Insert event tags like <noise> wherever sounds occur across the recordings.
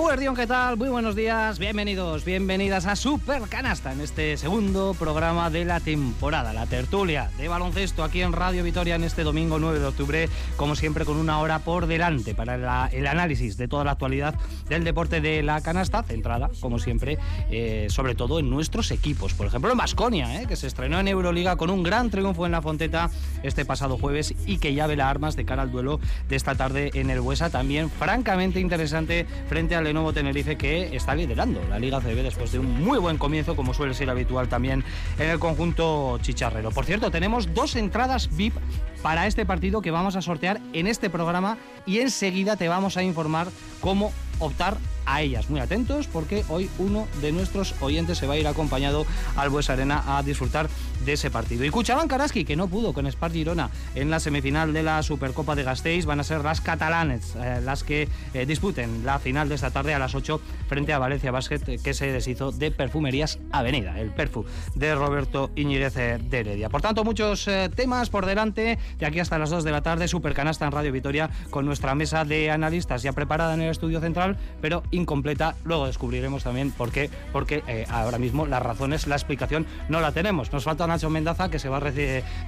Eguerdión, ¿qué tal? Muy buenos días, bienvenidos, bienvenidas a Super Canasta en este segundo programa de la temporada, la tertulia de baloncesto aquí en Radio Vitoria en este domingo 9 de octubre, como siempre con una hora por delante para el análisis de toda la actualidad del deporte de la canasta, centrada, como siempre, eh, sobre todo en nuestros equipos. Por ejemplo, en Basconia, eh, que se estrenó en Euroliga con un gran triunfo en la Fonteta este pasado jueves y que ya ve las armas de cara al duelo de esta tarde en el Buesa, también francamente interesante frente al Lenovo Tenerife que está liderando la Liga CB después de un muy buen comienzo, como suele ser habitual también en el conjunto chicharrero. Por cierto, tenemos dos entradas VIP para este partido que vamos a sortear en este programa y enseguida te vamos a informar cómo optar a ellas. Muy atentos porque hoy uno de nuestros oyentes se va a ir acompañado al Bues Arena a disfrutar de ese partido. Y Cuchaban Karaski, que no pudo con Spar Girona en la semifinal de la Supercopa de Gasteiz, van a ser las catalanes eh, las que eh, disputen la final de esta tarde a las 8 frente a Valencia Basket, que se deshizo de Perfumerías Avenida, el Perfu de Roberto Iñiguez de Heredia. Por tanto, muchos eh, temas por delante, de aquí hasta las 2 de la tarde, Supercanasta en Radio Vitoria, con nuestra mesa de analistas ya preparada en el estudio central, pero incompleta. Luego descubriremos también por qué, porque ahora mismo las razones, la explicación no la tenemos. Nos falta Nacho Mendaza, que se va, a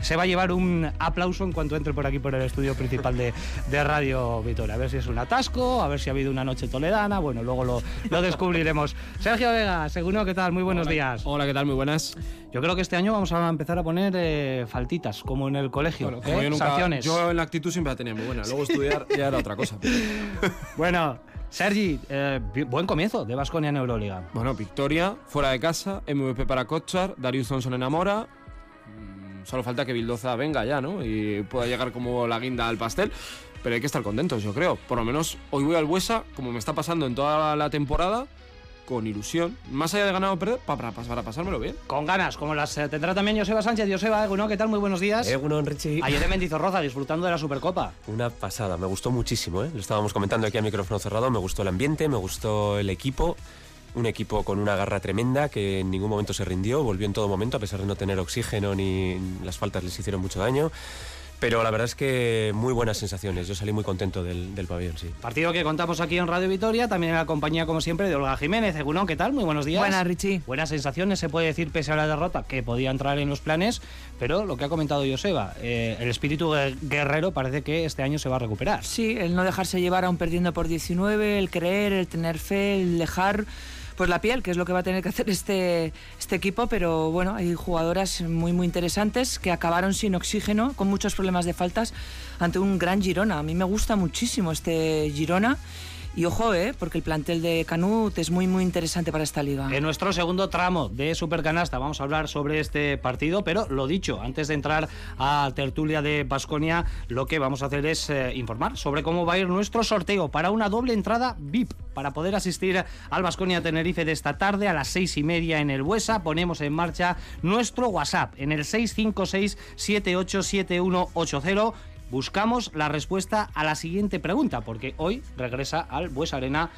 se va a llevar un aplauso en cuanto entre por aquí por el estudio principal de, Radio Vitoria. A ver si es un atasco, a ver si ha habido una noche toledana. Bueno, luego lo, lo descubriremos. <laughs> Sergio Vega, seguro, ¿qué tal? Muy buenos días. Hola, ¿qué tal? Muy buenas. Yo creo que este año vamos a empezar a poner eh, faltitas, como en el colegio. ¿eh? yo, Sanciones. yo en la actitud siempre la tenía muy buena. Luego estudiar ya era otra cosa. <laughs> bueno. Sergi, eh, buen comienzo de Vasconia en Euroliga. Bueno, victoria, fuera de casa, MVP para Kochar, Darius Thompson enamora. Mm, solo falta que Bildoza venga ya, ¿no? Y pueda llegar como la guinda al pastel. Pero hay que estar contentos, yo creo. Por lo menos hoy voy al Buesa, como me está pasando en toda la temporada con ilusión, más allá de ganar o perder, para, para, pasármelo bien. Con ganas, como las eh, tendrá también Joseba Sánchez. Joseba, Eguno, ¿qué tal? Muy buenos días. Eguno, Richie. Ayer en Mendizorroza, disfrutando de la Supercopa. Una pasada, me gustó muchísimo, ¿eh? Lo estábamos comentando aquí a micrófono cerrado, me gustó el ambiente, me gustó el equipo. Un equipo con una garra tremenda que en ningún momento se rindió, volvió en todo momento a pesar de no tener oxígeno ni las faltas les hicieron mucho daño. Pero la verdad es que muy buenas sensaciones. Yo salí muy contento del, del pabellón, sí. Partido que contamos aquí en Radio Vitoria, también en la compañía, como siempre, de Olga Jiménez. Egunon, ¿qué tal? Muy buenos días. Buenas, Richie. Buenas sensaciones, se puede decir, pese a la derrota, que podía entrar en los planes, pero lo que ha comentado Joseba, eh, el espíritu guerrero parece que este año se va a recuperar. Sí, el no dejarse llevar aún perdiendo por 19, el creer, el tener fe, el dejar pues la piel, que es lo que va a tener que hacer este, este equipo, pero bueno, hay jugadoras muy muy interesantes que acabaron sin oxígeno, con muchos problemas de faltas, ante un gran Girona. A mí me gusta muchísimo este Girona y ojo, ¿eh? porque el plantel de Canut es muy, muy interesante para esta liga. En nuestro segundo tramo de Supercanasta vamos a hablar sobre este partido, pero lo dicho, antes de entrar a tertulia de Basconia, lo que vamos a hacer es eh, informar sobre cómo va a ir nuestro sorteo para una doble entrada VIP para poder asistir al Basconia Tenerife de esta tarde a las seis y media en el Buesa. Ponemos en marcha nuestro WhatsApp en el 656 787180 buscamos la respuesta a la siguiente pregunta, porque hoy regresa al Bues Arena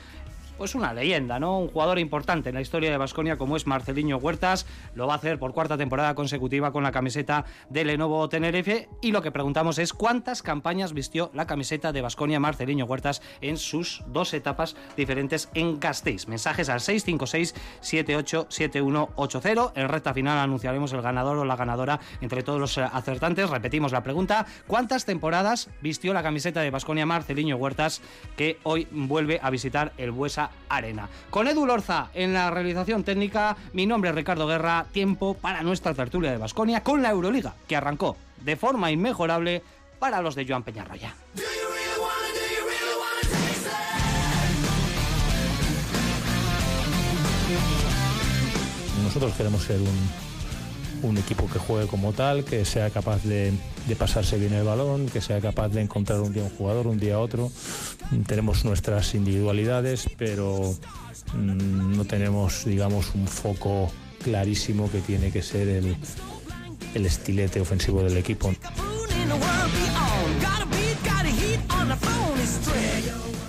pues una leyenda, ¿no? Un jugador importante en la historia de Basconia como es Marceliño Huertas. Lo va a hacer por cuarta temporada consecutiva con la camiseta de Lenovo Tenerife. Y lo que preguntamos es cuántas campañas vistió la camiseta de Basconia Marceliño Huertas en sus dos etapas diferentes en Gasteiz. Mensajes al 656-787180. En recta final anunciaremos el ganador o la ganadora entre todos los acertantes. Repetimos la pregunta. ¿Cuántas temporadas vistió la camiseta de Basconia Marceliño Huertas que hoy vuelve a visitar el Buesa arena. Con Edu Lorza en la realización técnica, mi nombre es Ricardo Guerra, tiempo para nuestra tertulia de Basconia con la Euroliga, que arrancó de forma inmejorable para los de Joan Peñarroya. Nosotros queremos ser un, un equipo que juegue como tal, que sea capaz de, pasarse bien el balón, que sea capaz de encontrar un día un jugador, un día otro. Tenemos nuestras individualidades, pero mm, no tenemos, digamos, un foco clarísimo que tiene que ser el, el estilete ofensivo del equipo.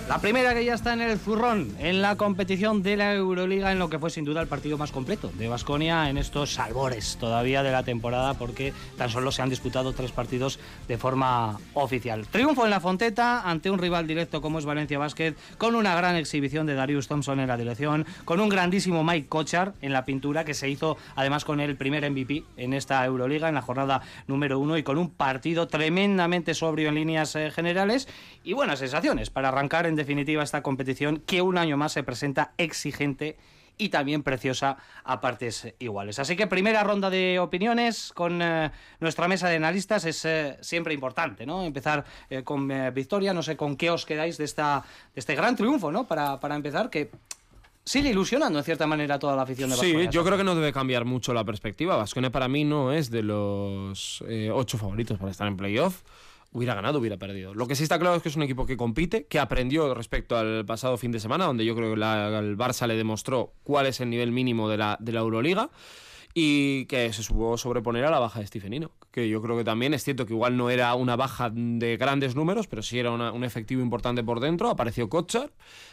La primera que ya está en el zurrón, en la competición de la Euroliga, en lo que fue sin duda el partido más completo de Basconia en estos albores todavía de la temporada, porque tan solo se han disputado tres partidos de forma oficial. Triunfo en la Fonteta ante un rival directo como es Valencia Basket, con una gran exhibición de Darius Thompson en la dirección, con un grandísimo Mike Kochar en la pintura, que se hizo además con el primer MVP en esta Euroliga, en la jornada número uno, y con un partido tremendamente sobrio en líneas eh, generales y buenas sensaciones para arrancar en en definitiva esta competición que un año más se presenta exigente y también preciosa a partes iguales. Así que primera ronda de opiniones con eh, nuestra mesa de analistas es eh, siempre importante, ¿no? Empezar eh, con Victoria, no sé con qué os quedáis de, esta, de este gran triunfo, ¿no? Para, para empezar, que sigue ilusionando en cierta manera a toda la afición de Vasconia. Sí, yo creo que no debe cambiar mucho la perspectiva. Vasconia para mí no es de los ocho favoritos para estar en playoff hubiera ganado, hubiera perdido. Lo que sí está claro es que es un equipo que compite, que aprendió respecto al pasado fin de semana, donde yo creo que el Barça le demostró cuál es el nivel mínimo de la, de la Euroliga y que se supo sobreponer a la baja de Stephenino, que yo creo que también es cierto que igual no era una baja de grandes números, pero sí era un efectivo importante por dentro, apareció Kochar,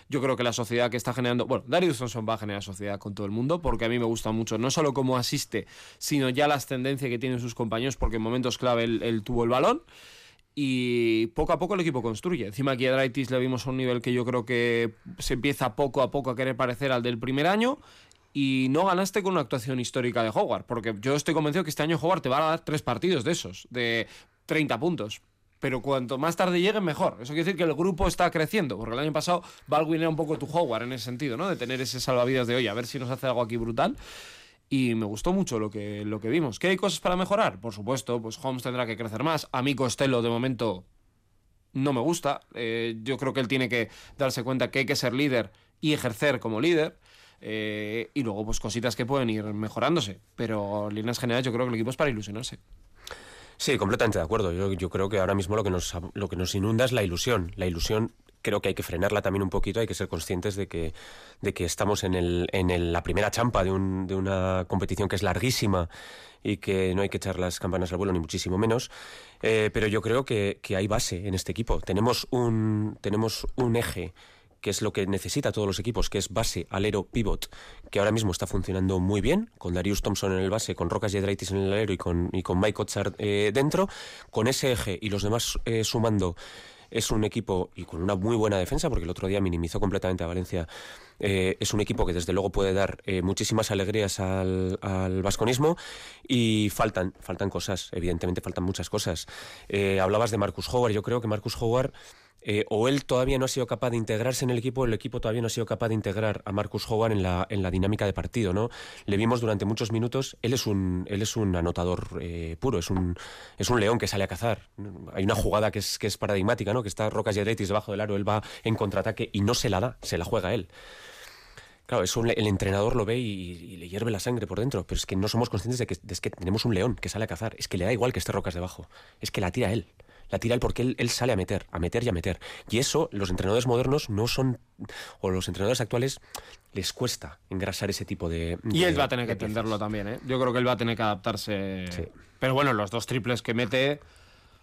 yo creo que la sociedad que está generando, bueno, Darius Thompson va a generar sociedad con todo el mundo, porque a mí me gusta mucho, no solo cómo asiste, sino ya las tendencias que tienen sus compañeros, porque en momentos clave él tuvo el balón, y poco a poco el equipo construye. Encima aquí a Draitis le vimos a un nivel que yo creo que se empieza poco a poco a querer parecer al del primer año y no ganaste con una actuación histórica de Howard, porque yo estoy convencido que este año Howard te va a dar tres partidos de esos, de 30 puntos. Pero cuanto más tarde lleguen, mejor. Eso quiere decir que el grupo está creciendo, porque el año pasado Baldwin era un poco tu Howard en ese sentido, ¿no? De tener ese salvavidas de hoy, a ver si nos hace algo aquí brutal y me gustó mucho lo que, lo que vimos. ¿Qué hay cosas para mejorar? Por supuesto, pues Holmes tendrá que crecer más. A mí Costello de momento no me gusta. Eh, yo creo que él tiene que darse cuenta que hay que ser líder y ejercer como líder. Eh, y luego, pues cositas que pueden ir mejorándose. Pero en líneas generales, yo creo que el equipo es para ilusionarse. Sí, completamente de acuerdo. Yo, yo creo que ahora mismo lo que, nos, lo que nos inunda es la ilusión. La ilusión creo que hay que frenarla también un poquito, hay que ser conscientes de que, de que estamos en, el, en la primera champa de, un, de una competición que es larguísima y que no hay que echar las campanas al vuelo, ni muchísimo menos. Eh, pero yo creo que, hay base en este equipo. Tenemos un, tenemos un eje que es lo que necesita todos los equipos, que es base, alero, pivot, que ahora mismo está funcionando muy bien, con Darius Thompson en el base, con Rocas Yedraitis en el alero y con, y con Mike Otzard eh, dentro, con ese eje y los demás eh, sumando es un equipo y con una muy buena defensa, porque el otro día minimizó completamente a Valencia. Eh, es un equipo que desde luego puede dar eh, muchísimas alegrías al, al, vasconismo y faltan, faltan cosas, evidentemente faltan muchas cosas. Eh, hablabas de Marcus Howard, yo creo que Marcus Howard eh, o él todavía no ha sido capaz de integrarse en el equipo, o el equipo todavía no ha sido capaz de integrar a Marcus Howard en la, en la dinámica de partido, ¿no? Le vimos durante muchos minutos, él es un, él es un anotador eh, puro, es un, es un león que sale a cazar. Hay una jugada que es, que es paradigmática, ¿no? Que está Rocas Yeretis debajo del aro, él va en contraataque y no se la da, se la juega él. Claro, eso el entrenador lo ve y, le hierve la sangre por dentro, pero es que no somos conscientes de que, de que tenemos un león que sale a cazar. Es que le da igual que esté Rocas debajo, es que la tira él la tira él porque él, sale a meter, a meter y a meter. Y eso los entrenadores modernos no son, o los entrenadores actuales les cuesta engrasar ese tipo de... y él va a tener que entenderlo también, ¿eh? Yo creo que él va a tener que adaptarse. Pero bueno, los dos triples que mete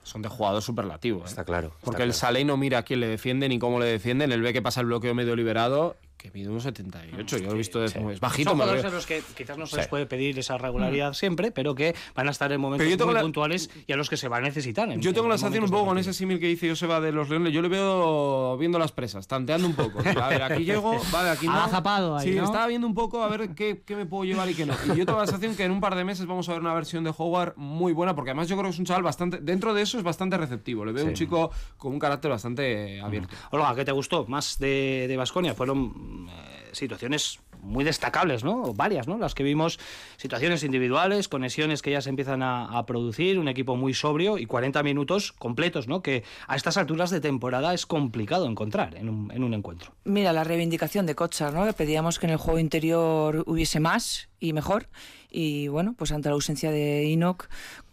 son de jugador superlativo. ¿eh? Está claro. Porque él sale y no mira a quién le defiende ni cómo le defienden. Él ve que pasa el bloqueo medio liberado que mide un 78. Yo lo he visto, es, bajito. Son jugadores en los que quizás no se les puede pedir esa regularidad mm. siempre, pero que van a estar en momentos muy puntuales y a los que se va a necesitar. yo tengo la sensación un poco con ese símil que dice Joseba de los Leones. Yo le veo viendo las presas, tanteando un poco. A ver, aquí llego, vale, aquí <laughs> no. zapado ahí, Sí, estaba viendo un poco a ver qué, qué, me puedo llevar y qué no. Y yo tengo la sensación que en un par de meses vamos a ver una versión de Howard muy buena, porque además yo creo que es un chaval bastante. Dentro de eso es bastante receptivo. Le veo un chico con un carácter bastante abierto. Olga, ¿qué te gustó más de Vasconia? Fueron. Eh, situaciones muy destacables, ¿no? Varias, ¿no? Las que vimos, situaciones individuales, conexiones que ya se empiezan a, producir, un equipo muy sobrio y 40 minutos completos, ¿no? Que a estas alturas de temporada es complicado encontrar en un, en un encuentro. Mira, la reivindicación de Kochar, ¿no? Pedíamos que en el juego interior hubiese más y mejor. Y bueno, pues ante la ausencia de Enoch,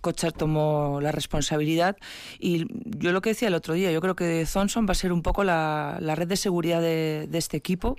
Kochar tomó la responsabilidad. Y yo lo que decía el otro día, yo creo que Thompson va a ser un poco la, red de seguridad de este equipo.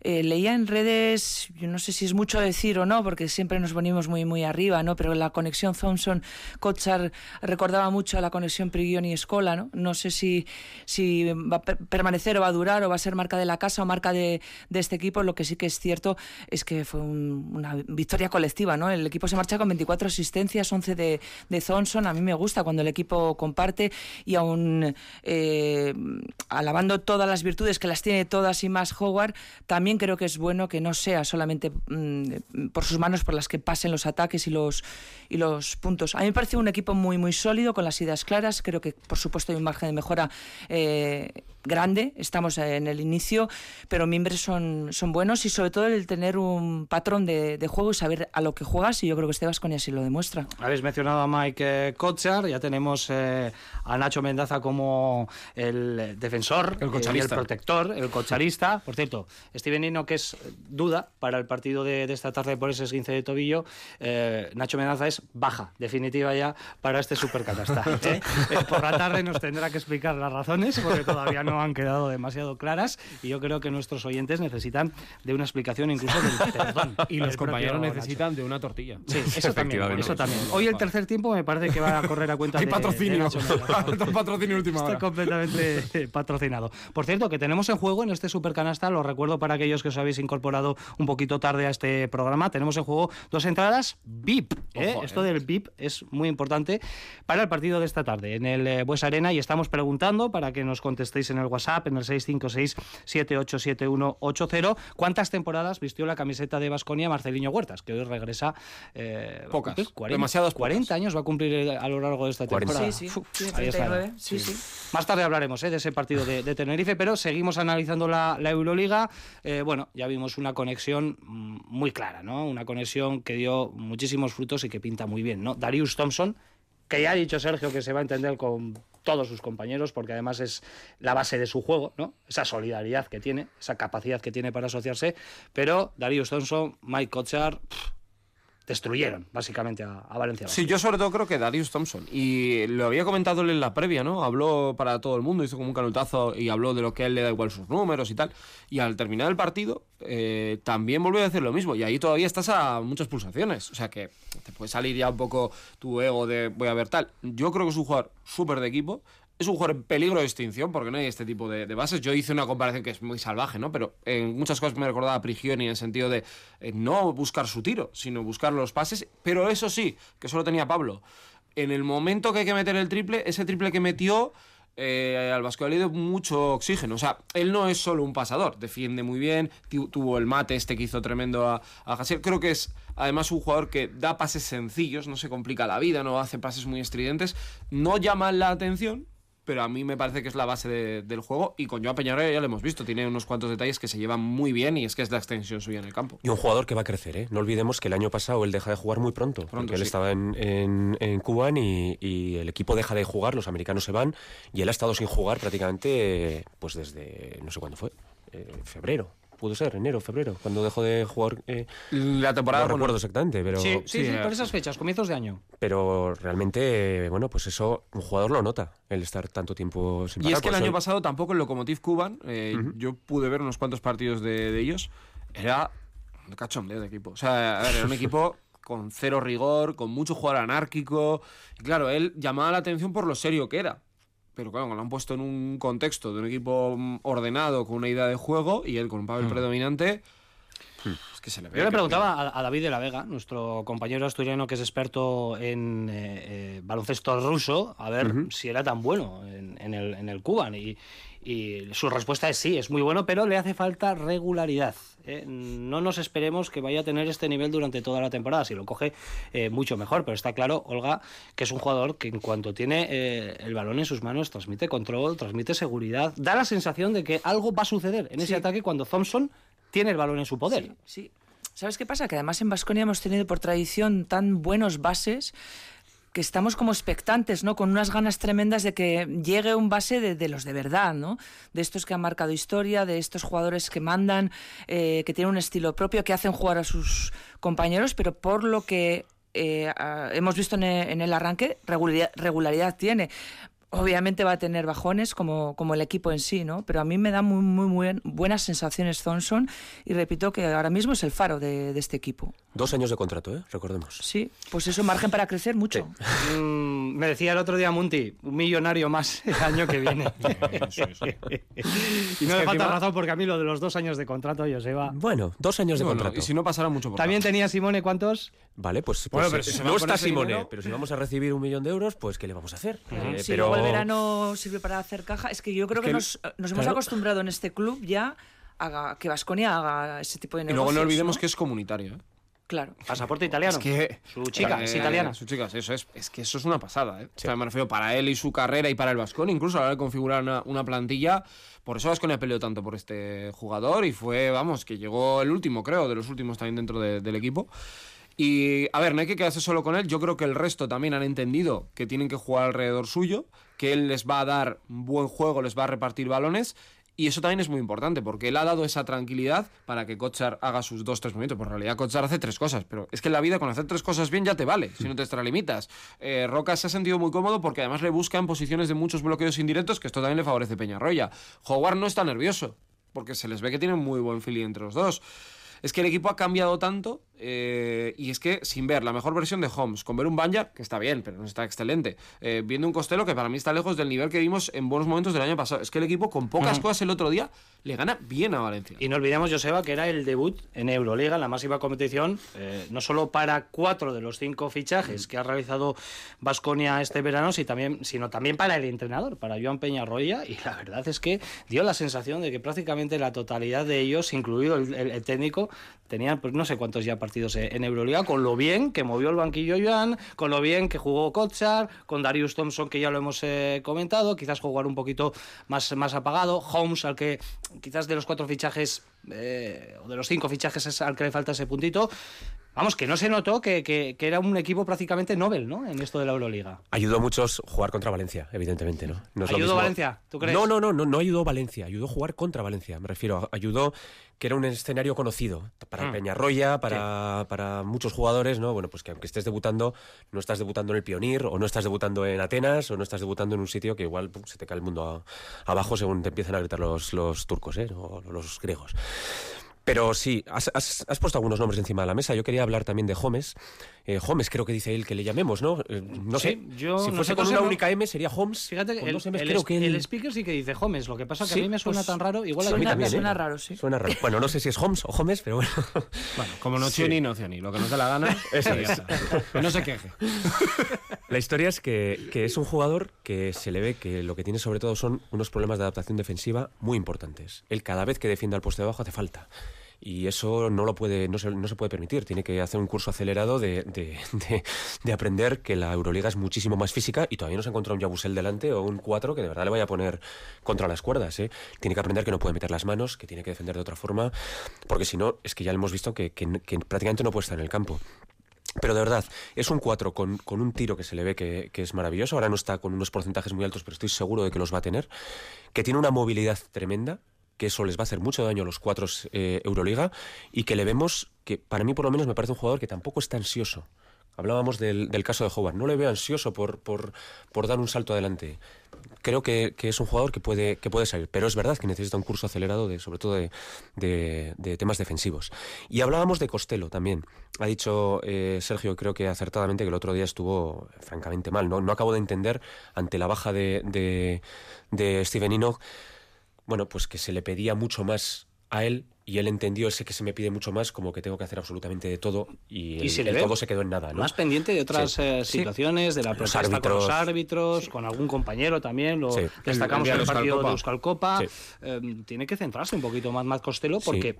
Eh, leía en redes, yo no sé si es mucho decir o no, porque siempre nos venimos muy muy arriba, ¿no? Pero la conexión Thompson-Kochar recordaba mucho a la conexión Prigioni-Escola, ¿no? No sé si, si va a permanecer o va a durar o va a ser marca de la casa o marca de, de este equipo. Lo que sí que es cierto es que fue una victoria colectiva, ¿no? El equipo se marcha con 24 asistencias, 11 de, de Thompson. A mí me gusta cuando el equipo comparte y aún eh, alabando todas las virtudes que las tiene todas y más Howard, también creo que es bueno que no sea solamente mm, por sus manos por las que pasen los ataques y los, y los puntos. A mí me parece un equipo muy, muy sólido, con las ideas claras. Creo que, por supuesto, hay un margen de mejora eh, grande, estamos en el inicio, pero miembros son, son buenos y sobre todo el tener un patrón de, juego y saber a lo que juegas y yo creo que este Vasconia así lo demuestra. Habéis mencionado a Mike Kochar, ya tenemos eh, a Nacho Mendaza como el defensor, el, eh, el protector, el cocharista. Por cierto, Steven Nino, que es duda para el partido de, esta tarde por ese esguince de tobillo, eh, Nacho Mendaza es baja, definitiva ya, para este supercanasta. <laughs> por la tarde nos tendrá que explicar las razones, porque todavía no han quedado demasiado claras y yo creo que nuestros oyentes necesitan de una explicación incluso del <laughs> perdón. Y los compañeros necesitan de una tortilla. Sí, eso también, eso también. Hoy el tercer tiempo me parece que va a correr a cuenta Hay de, patrocinio. <laughs> patrocinio última hora. Está completamente patrocinado. Por cierto, que tenemos en juego en este supercanasta, lo recuerdo para aquellos que os habéis incorporado un poquito tarde a este programa, tenemos en juego dos entradas VIP. ¿eh? Esto eh. del VIP es muy importante para el partido de esta tarde en el eh, Bues Arena y estamos preguntando para que nos contestéis en el WhatsApp en el 656-787180. ¿Cuántas temporadas vistió la camiseta de Basconia Marceliño Huertas? Que hoy regresa. Eh, pocas. 40, demasiadas 40 años va a cumplir eh, a lo largo de esta temporada. Sí, sí, sí, sí, Más tarde hablaremos eh, de ese partido de, Tenerife, pero seguimos analizando la, Euroliga. Eh, bueno, ya vimos una conexión mm, muy clara, ¿no? Una conexión que dio muchísimos frutos y que pinta muy bien, ¿no? Darius Thompson que ya ha dicho Sergio que se va a entender con todos sus compañeros, porque además es la base de su juego, ¿no? Esa solidaridad que tiene, esa capacidad que tiene para asociarse. Pero Darius Thompson, Mike Kochar, destruyeron básicamente a, Valencia. Sí, yo sobre todo creo que Darius Thompson. Y lo había comentado en la previa, ¿no? Habló para todo el mundo, hizo como un canutazo y habló de lo que a él le da igual sus números y tal. Y al terminar el partido, eh, también volvió a decir lo mismo. Y ahí todavía estás a muchas pulsaciones. O sea que te puede salir ya un poco tu ego de voy a ver tal. Yo creo que es un jugador súper de equipo es un jugador en peligro de extinción porque no hay este tipo de, bases. Yo hice una comparación que es muy salvaje, ¿no? Pero en muchas cosas me recordaba a Prigioni en el sentido de eh, no buscar su tiro, sino buscar los pases. Pero eso sí, que solo tenía Pablo. En el momento que hay que meter el triple, ese triple que metió eh, al Vasco dio mucho oxígeno. O sea, él no es solo un pasador, defiende muy bien, tuvo el mate este que hizo tremendo a, a Creo que es además un jugador que da pases sencillos, no se complica la vida, no hace pases muy estridentes, no llama la atención, pero a mí me parece que es la base del juego. Y con Joao Peñarroya ya lo hemos visto, tiene unos cuantos detalles que se llevan muy bien y es que es la extensión suya en el campo. Y un jugador que va a crecer, ¿eh? No olvidemos que el año pasado él deja de jugar muy pronto, porque él estaba en, en, Cuba y, el equipo deja de jugar, los americanos se van y él ha estado sin jugar prácticamente pues desde, no sé cuándo fue, eh, febrero pudo ser enero, febrero, cuando dejó de jugar. Eh, la temporada. No recuerdo exactamente, pero. Sí, sí, sí, por esas fechas, comienzos de año. Pero realmente, bueno, pues eso, un jugador lo nota, el estar tanto tiempo sin parar. Y es que el año pasado tampoco el Lokomotiv Cuban, eh, yo pude ver unos cuantos partidos de, ellos, era un cachondeo de equipo. O sea, a ver, era un <laughs> equipo con cero rigor, con mucho jugador anárquico. Y claro, él llamaba la atención por lo serio que era pero claro, lo han puesto en un contexto de un equipo mm, ordenado con una idea de juego y él con un papel mm. predominante. Hmm. Es que se le Yo le preguntaba a, David de la Vega, nuestro compañero asturiano que es experto en eh, eh, baloncesto ruso, a ver si era tan bueno en, el, en el Cuban. Y, y su respuesta es sí, es muy bueno, pero le hace falta regularidad. ¿eh? No nos esperemos que vaya a tener este nivel durante toda la temporada. Si lo coge, eh, mucho mejor. Pero está claro, Olga, que es un jugador que en cuanto tiene eh, el balón en sus manos, transmite control, transmite seguridad. Da la sensación de que algo va a suceder en ese ataque cuando Thompson tiene el balón en su poder. Sí, ¿Sabes qué pasa? Que además en Vasconia hemos tenido por tradición tan buenos bases que estamos como expectantes, ¿no? Con unas ganas tremendas de que llegue un base de, los de verdad, ¿no? De estos que han marcado historia, de estos jugadores que mandan, eh, que tienen un estilo propio, que hacen jugar a sus compañeros, pero por lo que eh, hemos visto en el, arranque, regularidad tiene. Obviamente va a tener bajones como, como el equipo en sí, ¿no? Pero a mí me da muy, muy, buenas sensaciones Thompson y repito que ahora mismo es el faro de, este equipo. Dos años de contrato, ¿eh? Recordemos. Sí, pues eso, margen para crecer mucho. Mm, me decía el otro día Munti, un millonario más <laughs> el año que viene. <laughs> y no me falta razón porque a mí lo de los dos años de contrato, Joseba... Bueno, dos años de contrato. Y si no pasará mucho por También tenía Simone, ¿cuántos? Vale, pues, bueno, pues, pero si no está Simone, pero si vamos a recibir un millón de euros, pues ¿qué le vamos a hacer? Eh, pero el verano sirve para hacer caja. Es que yo creo que, nos, hemos acostumbrado en este club ya a que Vasconia haga ese tipo de negocios. Y luego no olvidemos que es comunitario. ¿eh? Claro. Pasaporte italiano. Es que, su chica es italiana. Su chica, eso es, es que eso es una pasada. ¿eh? me refiero para él y su carrera y para el Vasconia, incluso a la hora de configurar una, plantilla. Por eso Vasconia peleó tanto por este jugador y fue, vamos, que llegó el último, creo, de los últimos también dentro del equipo. Y a ver, no hay que quedarse solo con él. Yo creo que el resto también han entendido que tienen que jugar alrededor suyo, que él les va a dar buen juego, les va a repartir balones. Y eso también es muy importante, porque él ha dado esa tranquilidad para que Kochar haga sus dos, tres minutos. Por realidad, Kochar hace tres cosas, pero es que en la vida con hacer tres cosas bien ya te vale, si no te extralimitas. Eh, Roca se ha sentido muy cómodo porque además le busca en posiciones de muchos bloqueos indirectos, que esto también le favorece Peñarroya. Howard no está nervioso, porque se les ve que tienen muy buen feeling entre los dos. Es que el equipo ha cambiado tanto eh, y es que sin ver la mejor versión de Holmes, con ver un Banja, que está bien, pero no está excelente, eh, viendo un Costello que para mí está lejos del nivel que vimos en buenos momentos del año pasado. Es que el equipo con pocas cosas el otro día le gana bien a Valencia. Y no olvidemos, Joseba, que era el debut en Euroliga, en la máxima competición, eh, no solo para cuatro de los cinco fichajes que ha realizado Vasconia este verano, sino también, sino también para el entrenador, para Joan Peñarroya, y la verdad es que dio la sensación de que prácticamente la totalidad de ellos, incluido el, técnico, tenían pues no sé cuántos ya partidos en Euroliga, con lo bien que movió el banquillo Joan, con lo bien que jugó Kotsar, con Darius Thompson, que ya lo hemos eh, comentado, quizás jugar un poquito más, más apagado, Holmes, al que quizás de los cuatro fichajes, eh, o de los cinco fichajes es al que le falta ese puntito. Vamos, que no se notó que, que, era un equipo prácticamente Nobel, ¿no? En esto de la Euroliga. Ayudó a muchos jugar contra Valencia, evidentemente, ¿no? no ¿Ayudó Valencia? ¿Tú crees? No, no, no, no, no ayudó Valencia, ayudó a jugar contra Valencia. Me refiero, ayudó que era un escenario conocido para mm. Peñarroya, para, para, muchos jugadores, ¿no? Bueno, pues que aunque estés debutando, no estás debutando en el Pionir, o no estás debutando en Atenas, o no estás debutando en un sitio que igual se te cae el mundo abajo según te empiezan a gritar los, los turcos, ¿eh? O los griegos. Pero sí, has, has, puesto algunos nombres encima de la mesa. Yo quería hablar también de Holmes. Eh, Holmes creo que dice él que le llamemos, ¿no? Eh, no sé. Yo, si fuese con una única M sería Holmes. Fíjate que el, creo que el, speaker sí que dice Holmes. Lo que pasa es que a mí me suena pues tan raro. Igual a mí también. Suena ¿eh? raro, sí. Suena raro. Bueno, no sé si es Holmes o Holmes, pero bueno. Bueno, como no sí. no ni Lo que nos dé la gana. <laughs> Eso es. no se queje. <laughs> La historia es que, que es un jugador que se le ve que lo que tiene sobre todo son unos problemas de adaptación defensiva muy importantes. Él cada vez que defiende al poste de abajo hace falta y eso no lo puede no se, no se puede permitir tiene que hacer un curso acelerado de, de, <laughs> aprender que la Euroliga es muchísimo más física y todavía no se encuentra un Yabusel delante o un 4 que de verdad le vaya a poner contra las cuerdas ¿eh? tiene que aprender que no puede meter las manos que tiene que defender de otra forma porque si no es que ya hemos visto que, que, prácticamente no puede estar en el campo pero de verdad, es un 4 con, con, un tiro que se le ve que, que, es maravilloso. Ahora no está con unos porcentajes muy altos, pero estoy seguro de que los va a tener. Que tiene una movilidad tremenda que eso les va a hacer mucho daño a los cuatro eh, Euroliga y que le vemos que para mí por lo menos me parece un jugador que tampoco está ansioso. Hablábamos del, caso de Howard. No le veo ansioso por, por, por dar un salto adelante. Creo que, es un jugador que puede, que puede salir, pero es verdad que necesita un curso acelerado, sobre todo de, de, temas defensivos. Y hablábamos de Costello también. Ha dicho eh, Sergio, creo que acertadamente, que el otro día estuvo francamente mal. No, no acabo de entender, ante la baja de, de Steven Enoch, bueno, pues que se le pedía mucho más a él y él entendió ese que se me pide mucho más como que tengo que hacer absolutamente de todo y, el, todo se quedó en nada. ¿no? Más pendiente de otras eh, situaciones, de la protesta con los árbitros, con algún compañero también, lo destacamos en el, partido de Euskal Copa. Em, tiene que centrarse un poquito más Matt Costello porque...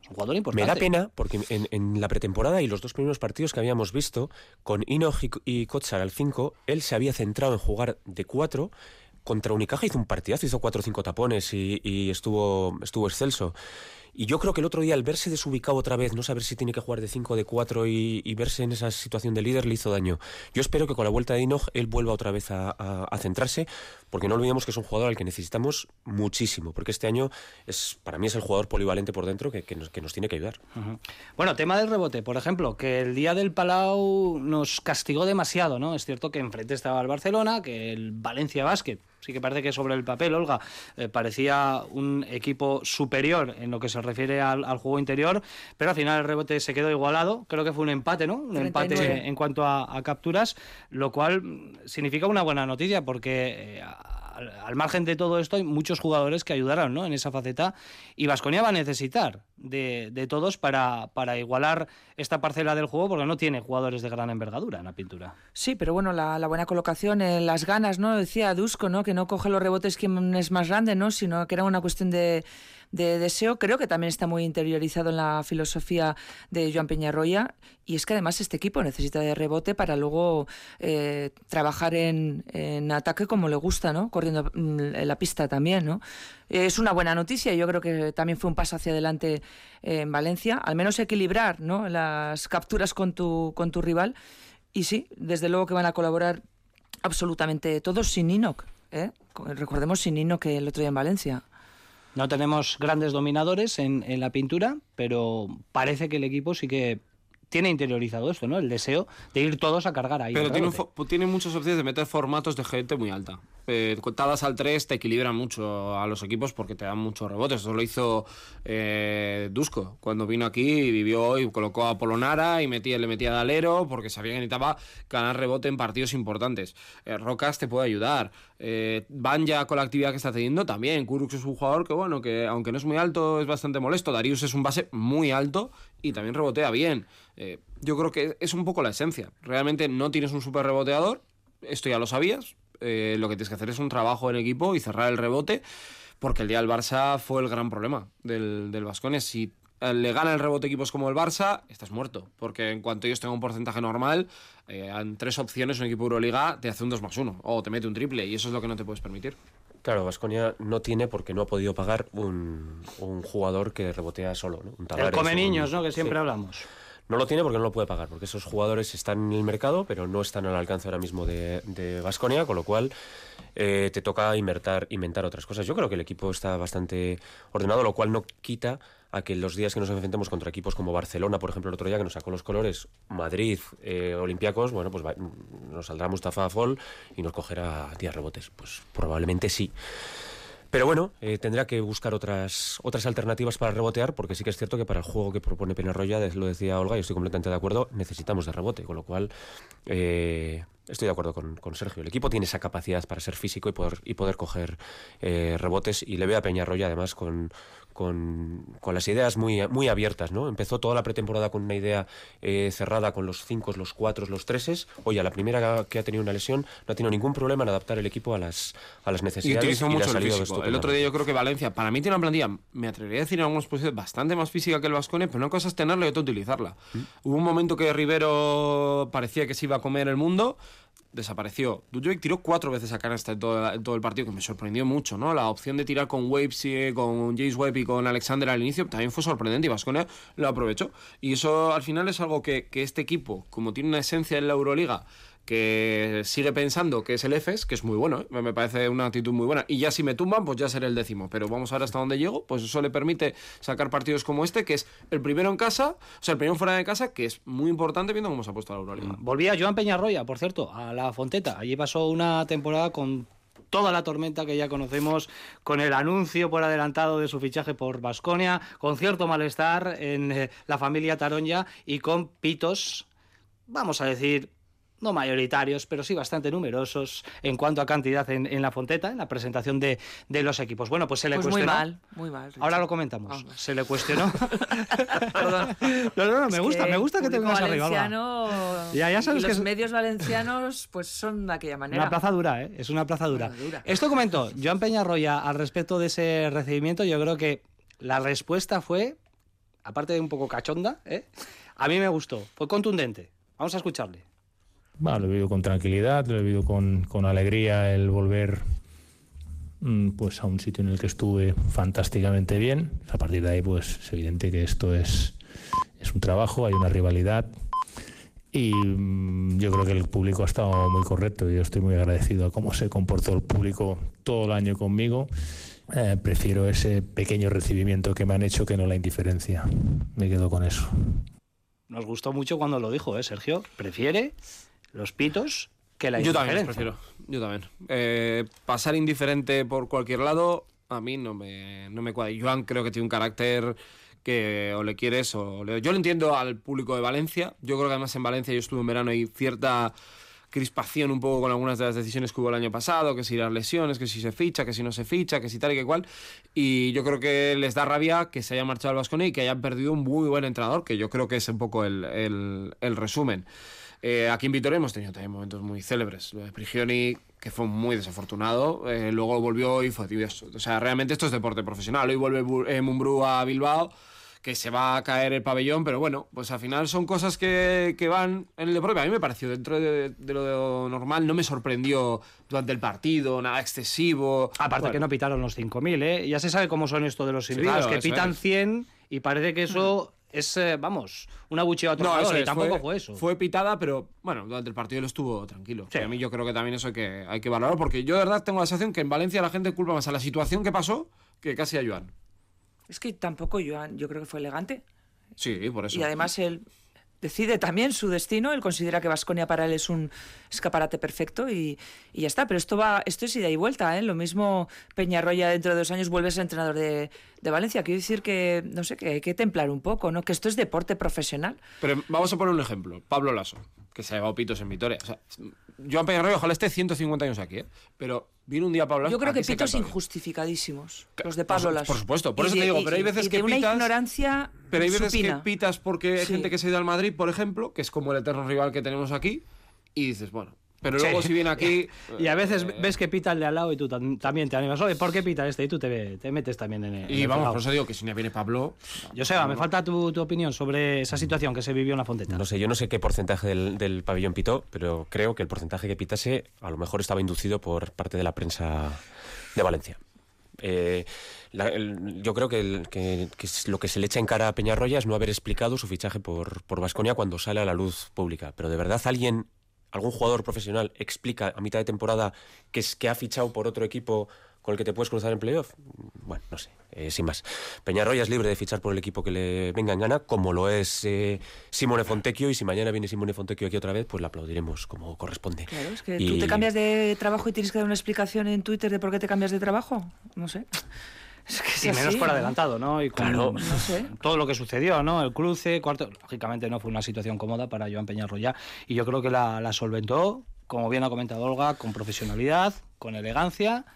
Es un jugador importante. Me da pena porque en, la pretemporada y los dos primeros partidos que habíamos visto, con Inoch y, y al 5, él se había centrado en jugar de 4 contra Unicaja hizo un partidazo, hizo cuatro o cinco tapones y, estuvo, estuvo excelso. Y yo creo que el otro día, al verse desubicado otra vez, no saber si tiene que jugar de 5 o de 4 y, verse en esa situación de líder, le hizo daño. Yo espero que con la vuelta de Inoj él vuelva otra vez a, centrarse, porque no olvidemos que es un jugador al que necesitamos muchísimo, porque este año es para mí es el jugador polivalente por dentro que, nos, que nos, tiene que ayudar. Bueno, tema del rebote, por ejemplo, que el día del Palau nos castigó demasiado, ¿no? Es cierto que enfrente estaba el Barcelona, que el Valencia Basket sí que parece que sobre el papel, Olga, eh, parecía un equipo superior en lo que se refiere al, al, juego interior, pero al final el rebote se quedó igualado. Creo que fue un empate, ¿no? Un 39. empate en cuanto a, a, capturas, lo cual significa una buena noticia porque. Eh, al, margen de todo esto, hay muchos jugadores que ayudaron ¿no? en esa faceta y Vasconia va a necesitar de, de todos para, para, igualar esta parcela del juego porque no tiene jugadores de gran envergadura en la pintura. Sí, pero bueno, la, la buena colocación, eh, las ganas, ¿no? Decía Dusko, ¿no? Que no coge los rebotes quien es más grande, ¿no? Sino que era una cuestión de, de deseo. Creo que también está muy interiorizado en la filosofía de Joan Peñarroya y es que además este equipo necesita de rebote para luego eh, trabajar en, ataque como le gusta, ¿no? Corriendo en la pista también, ¿no? Es una buena noticia. Yo creo que también fue un paso hacia adelante en Valencia. Al menos equilibrar, ¿no? Las capturas con tu con tu rival. Y sí, desde luego que van a colaborar absolutamente todos sin Inok. ¿eh? Recordemos sin que el otro día en Valencia. No tenemos grandes dominadores en, en, la pintura, pero parece que el equipo sí que tiene interiorizado esto, ¿no? El deseo de ir todos a cargar ahí. Pero tiene, tiene, muchas opciones de meter formatos de gente muy alta. Eh, contadas al 3 te equilibran mucho a los equipos porque te dan muchos rebotes. Eso lo hizo eh, Dusko cuando vino aquí, vivió y colocó a Polonara y metía, le metía a alero porque sabía que necesitaba ganar rebote en partidos importantes. Eh, Rocas te puede ayudar. Eh, Banja con la actividad que está teniendo también. Kurux es un jugador que, bueno, que aunque no es muy alto, es bastante molesto. Darius es un base muy alto y también rebotea bien. Eh, yo creo que es un poco la esencia. Realmente no tienes un super reboteador, esto ya lo sabías. Eh, lo que tienes que hacer es un trabajo en equipo y cerrar el rebote, porque el día del Barça fue el gran problema del, del Vascones. Si le gana el rebote equipos como el Barça, estás muerto. Porque en cuanto ellos tengan un porcentaje normal, eh, en tres opciones un equipo Euroliga te hace un 2 más 1 o te mete un triple y eso es lo que no te puedes permitir. Claro, Vasconia no tiene porque no ha podido pagar un, un jugador que rebotea solo. ¿no? Un el come niños, un... ¿no? Que siempre sí. hablamos. No lo tiene porque no lo puede pagar, porque esos jugadores están en el mercado, pero no están al alcance ahora mismo de Vasconia, con lo cual eh, te toca inventar, inventar otras cosas. Yo creo que el equipo está bastante ordenado, lo cual no quita a que los días que nos enfrentemos contra equipos como Barcelona, por ejemplo, el otro día que nos sacó los colores, Madrid, eh, Olympiacos, bueno, pues va, nos saldrá Mustafa Fall y nos cogerá 10 rebotes. Pues probablemente sí. Pero bueno, eh, tendrá que buscar otras, otras alternativas para rebotear, porque sí que es cierto que para el juego que propone Penarroya, lo decía Olga, y estoy completamente de acuerdo, necesitamos de rebote, con lo cual eh, estoy de acuerdo con, con, Sergio. El equipo tiene esa capacidad para ser físico y poder, y poder coger eh, rebotes, y le veo a Peñarroya además con, con, con, las ideas muy, muy abiertas, ¿no? Empezó toda la pretemporada con una idea eh, cerrada con los cinco, los cuatro, los treses. Oye, a la primera que ha tenido una lesión no ha tenido ningún problema en adaptar el equipo a las, a las necesidades. Y utilizó mucho el físico. El otro día yo creo que Valencia, para mí tiene una plantilla, me atrevería a decir en algunas posiciones bastante más física que el Vascone, pero una cosa es tenerla y otra utilizarla. ¿Mm? Hubo un momento que Rivero parecía que se iba a comer el mundo, desapareció. Dujovic tiró cuatro veces a canasta en todo, en todo, el partido, que me sorprendió mucho, ¿no? La opción de tirar con Waves, y, con James Webb y con Alexander al inicio también fue sorprendente y Vasconia lo aprovechó. Y eso al final es algo que, que este equipo, como tiene una esencia en la Euroliga, que sigue pensando que es el EFES, que es muy bueno, ¿eh? me parece una actitud muy buena. Y ya si me tumban, pues ya seré el décimo. Pero vamos a ver hasta dónde llego. Pues eso le permite sacar partidos como este, que es el primero en casa, o sea, el primero fuera de casa, que es muy importante viendo cómo se ha puesto la Euroliga. Volvía Joan Peñarroya, por cierto, a la Fonteta. Allí pasó una temporada con toda la tormenta que ya conocemos, con el anuncio por adelantado de su fichaje por Basconia, con cierto malestar en eh, la familia Taronja y con pitos, vamos a decir, no mayoritarios, pero sí bastante numerosos en cuanto a cantidad en, en la Fonteta, en la presentación de, de, los equipos. Bueno, pues se le pues cuestionó. Muy mal, muy mal. Richard. Ahora lo comentamos. Vamos. Se le cuestionó. <laughs> Perdón. No, no, no, me gusta, me gusta que te vengas arriba. Ya, ya sabes que los es... medios valencianos pues son de aquella manera. Una plaza dura, ¿eh? Es una plaza dura. Esto comentó Joan Peñarroya al respecto de ese recibimiento. Yo creo que la respuesta fue, aparte de un poco cachonda, ¿eh? a mí me gustó. Fue contundente. Vamos a escucharle. Lo he vivido con tranquilidad, lo he vivido con, con alegría el volver mm, pues a un sitio en el que estuve fantásticamente bien. A partir de ahí, pues es evidente que esto es, es un trabajo, hay una rivalidad. Y mm, yo creo que el público ha estado muy correcto yo estoy muy agradecido a cómo se comportó el público todo el año conmigo. Eh, prefiero ese pequeño recibimiento que me han hecho que no la indiferencia. Me quedo con eso. Nos gustó mucho cuando lo dijo, ¿eh, Sergio? Prefiere los pitos que la Yo también los prefiero. Yo también. Eh, pasar indiferente por cualquier lado, a mí no me, no me cuadra. Joan creo que tiene un carácter que o le quieres o le... Yo lo entiendo al público de Valencia. Yo creo que además en Valencia yo estuve en verano y cierta crispación un poco con algunas de las decisiones que hubo el año pasado, que si las lesiones, que si se ficha, que si no se ficha, que si tal y que cual. Y yo creo que les da rabia que se haya marchado al Vasconia y que hayan perdido un muy buen entrenador, que yo creo que es un poco el, el- el resumen. Eh, aquí en Vitoria hemos tenido también momentos muy célebres. Lo de Prigioni, que fue muy desafortunado, eh, luego volvió y fue tedioso. O sea, realmente esto es deporte profesional. Hoy vuelve eh, Mumbrú a Bilbao, que se va a caer el pabellón, pero bueno, pues al final son cosas que, que van en el deporte. A mí me pareció dentro de, de lo normal, no me sorprendió durante el partido, nada excesivo. Aparte Bueno, que no pitaron los 5.000, ¿eh? Ya se sabe cómo son esto de los silbados, claro, que pitan es. 100 y parece que eso es, eh, vamos, una buchea a otro No, jugador, y es, tampoco fue, eso. Fue pitada, pero bueno, durante el partido lo estuvo tranquilo. Sí. Y a mí yo creo que también eso hay que, hay que valorarlo, porque yo de verdad tengo la sensación que en Valencia la gente culpa más a la situación que pasó que casi a Joan. Es que tampoco Joan, yo creo que fue elegante. Sí, por eso. Y además él decide también su destino, él considera que Vasconia para él es un escaparate perfecto y, y ya está. Pero esto va, esto es ida y vuelta, ¿eh? Lo mismo Peñarroya dentro de dos años vuelve a ser entrenador de, de Valencia. Quiero decir que, no sé, que hay que templar un poco, ¿no? Que esto es deporte profesional. Pero vamos a poner un ejemplo. Pablo Lasso, que se ha llevado pitos en Vitoria. O sea, Joan Peñarroya ojalá esté 150 años aquí, ¿eh? Pero vino un día Pablo. Yo creo que pitos injustificadísimos, los de Pablo Lasso. por supuesto, por Y eso te digo, y- pero hay veces y que una pitas- ignorancia Pero hay veces supina. que pitas porque hay Sí. gente que se ha ido al Madrid, por ejemplo, que es como el eterno rival que tenemos aquí, y dices, bueno. Pero luego Sí. si viene aquí. Y a veces eh, ves que pita el de al lado y tú tam- también te animas. Oye, ¿por qué pita este? Y tú te, te metes también en el. Y vamos, por eso digo que si no viene Pablo. Joseba, me falta tu, tu opinión sobre esa situación que se vivió en la Fonteta. No sé, yo no sé qué porcentaje del, del pabellón pitó, pero creo que el porcentaje que pitase a lo mejor estaba inducido por parte de la prensa de Valencia. Eh, la- el- yo creo que, el- que- que es- lo que se le echa en cara a Peñarroya es no haber explicado su fichaje por, por Vasconia cuando sale a la luz pública. Pero de verdad alguien, algún jugador profesional explica a mitad de temporada que, es, que ha fichado por otro equipo con el que te puedes cruzar en playoff. Bueno, no sé, eh, sin más. Peñarroya es libre de fichar por el equipo que le venga en gana, como lo es eh, Simone Fontecchio, y si mañana viene Simone Fontecchio aquí otra vez, pues la aplaudiremos como corresponde. Claro, es que Y- tú te cambias de trabajo y tienes que dar una explicación en Twitter de por qué te cambias de trabajo. No sé. <laughs> Es que es Y menos por adelantado, ¿no? Y con Claro. No sé. todo lo que sucedió, ¿no? El cruce, cuarto. Lógicamente no fue una situación cómoda para Joan Peñarroya. Y yo creo que la, la solventó, como bien ha comentado Olga, con profesionalidad, con elegancia,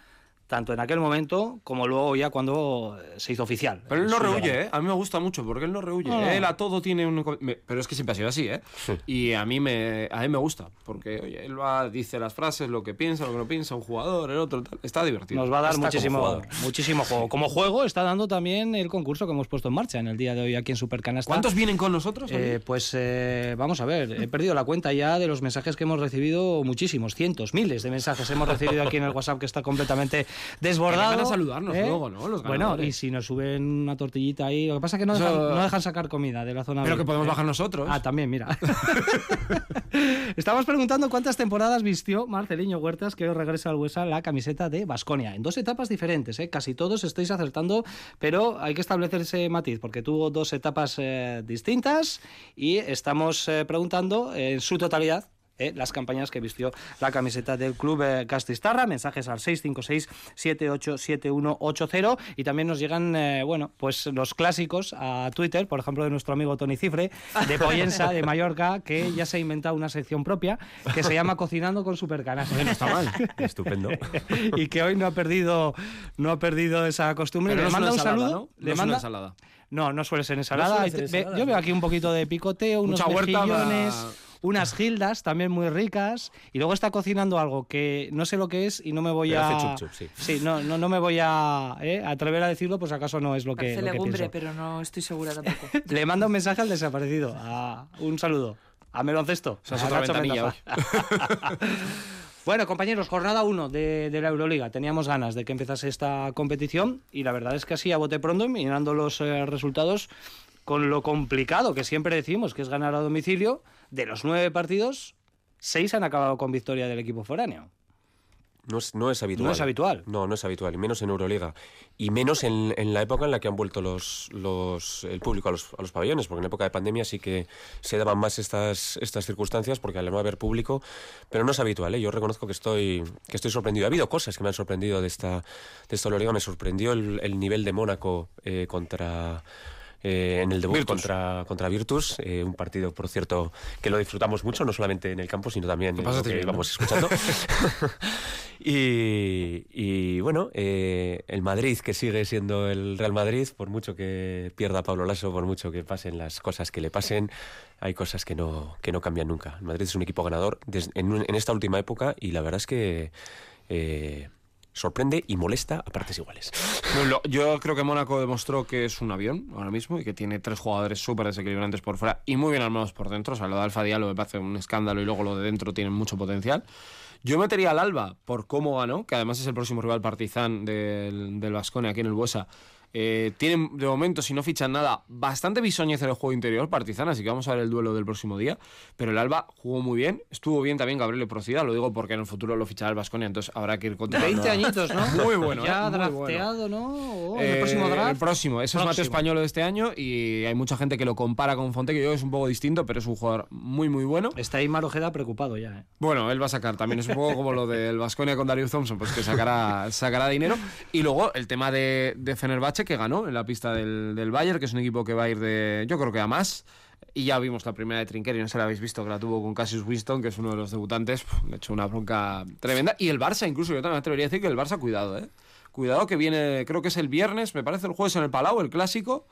tanto en aquel momento como luego ya cuando eh, se hizo oficial. Pero él no rehuye. ¿eh? A mí me gusta mucho porque él no rehuye. No. Él a todo tiene un. Pero es que siempre ha sido así, ¿eh? Y a mí me, a mí me gusta porque oye, él va, dice las frases, lo que piensa, lo que no piensa, un jugador, el otro, tal. Está divertido. Nos va a dar Hasta como muchísimo, muchísimo juego. Como juego está dando también el concurso que hemos puesto en marcha en el día de hoy aquí en Supercanasta. ¿Cuántos vienen con nosotros? Eh, pues eh, vamos a ver, he perdido la cuenta ya de los mensajes que hemos recibido, muchísimos, cientos, miles de mensajes hemos recibido aquí en el WhatsApp que está completamente desbordado. Vengan a saludarnos luego, ¿no? Los bueno, y si nos suben una tortillita ahí, lo que pasa es que no Eso- dejan, no dejan sacar comida de la zona. Pero que podemos ¿eh? bajar nosotros. Ah, también, mira. <laughs> <laughs> Estamos preguntando cuántas temporadas vistió Marceliño Huertas, que hoy regresa al Huesa la camiseta de Basconia. En dos etapas diferentes, ¿eh? casi todos estáis acertando, pero hay que establecer ese matiz, porque tuvo dos etapas eh, distintas y estamos eh, preguntando en su totalidad. Eh, las campañas que vistió la camiseta del club eh, Castistarra, mensajes al 656-787180 y también nos llegan, eh, bueno, pues los clásicos a Twitter, por ejemplo, de nuestro amigo Tony Cifre, de Poyensa, de Mallorca, que ya se ha inventado una sección propia que se llama Cocinando con Supercanasta. No está mal. Estupendo. <laughs> y que hoy no ha perdido, no ha perdido esa costumbre. Pero le es manda un ensalada, saludo. ¿no? Le No es una manda, ensalada. no, no suele ser ensalada. suele ser yo veo aquí un poquito de picoteo, unos Mucha huerta mejillones, unas gildas también muy ricas. Y luego está cocinando algo que no sé lo que es y no me voy Pero a. hace chup chup, sí. no, no, no me voy a eh, atrever a decirlo, pues acaso no es lo que, Parece lo que legumbre, pienso. pero no estoy segura tampoco. <laughs> Le manda un mensaje al desaparecido. a- un saludo. A Meloncesto. Esa es a otra ventanilla. <laughs> Bueno, compañeros, jornada 1 de, de la Euroliga. Teníamos ganas de que empezase esta competición y la verdad es que así a bote pronto, mirando los eh, resultados, con lo complicado que siempre decimos que es ganar a domicilio, de los nueve partidos, seis han acabado con victoria del equipo foráneo. No es, no es habitual. No es habitual. No, no es habitual, y menos en Euroliga. Y menos en, en la época en la que han vuelto los, los, el público a los, a los pabellones, porque en época de pandemia sí que se daban más estas, estas circunstancias, porque al no haber público, pero no es habitual. ¿eh? Yo reconozco que estoy, que estoy sorprendido. Ha habido cosas que me han sorprendido de esta, de esta Euroliga. Me sorprendió el, el nivel de Mónaco eh, contra eh, en el debut Virtus. contra, contra Virtus, eh, un partido, por cierto, que lo disfrutamos mucho, no solamente en el campo, sino también en Lo que bien, ¿no? íbamos escuchando. <laughs> <laughs> y, y, bueno, eh, el Madrid, que sigue siendo el Real Madrid, por mucho que pierda Pablo Lasso, por mucho que pasen las cosas que le pasen, hay cosas que no, que no cambian nunca. El Madrid es un equipo ganador en, esta última época y la verdad es que... eh, sorprende y molesta a partes iguales. Lo- yo creo que Mónaco demostró que es un avión ahora mismo y que tiene tres jugadores súper desequilibrantes por fuera y muy bien armados por dentro. O sea, lo de Alfa Diallo me parece un escándalo y luego lo de dentro tiene mucho potencial. Yo metería al Alba por cómo ganó, que además es el próximo rival partizan del, del aquí en el Buesa. Eh, tienen, de momento, si no fichan nada, bastante bisoñez en el juego interior Partizan, así que vamos a ver el duelo del próximo día. Pero el Alba jugó muy bien, estuvo bien también Gabriel Procida, lo digo porque en el futuro lo fichará el Vasconia, entonces habrá que ir controlando. 20 añitos, ¿no? <laughs> Muy bueno, Ya ¿eh? Muy bueno. drafteado, ¿no? O el Eh, próximo draft. El próximo, ese es Mateo Próximo. Español de este año y hay mucha gente que lo compara con Fonte, que yo creo que es un poco distinto, pero es un jugador muy, muy bueno. Está ahí Ojeda preocupado ya, ¿eh? Bueno, él va a sacar también, es un poco como lo del Vasconia con Darius Thompson, pues que sacará, sacará dinero. Y luego el tema de, de Fenerbahce, que ganó en la pista del, del Bayern, que es un equipo que va a ir de, yo creo que a más. Y ya vimos la primera de Trinqueri, no sé la habéis visto, que la tuvo con Cassius Winston, que es uno de los debutantes. Le hecho una bronca tremenda. Y el Barça, incluso, yo también me atrevería a decir que el Barça, cuidado, ¿eh? Cuidado que viene, creo que es el viernes, me parece el jueves en el Palau, el clásico.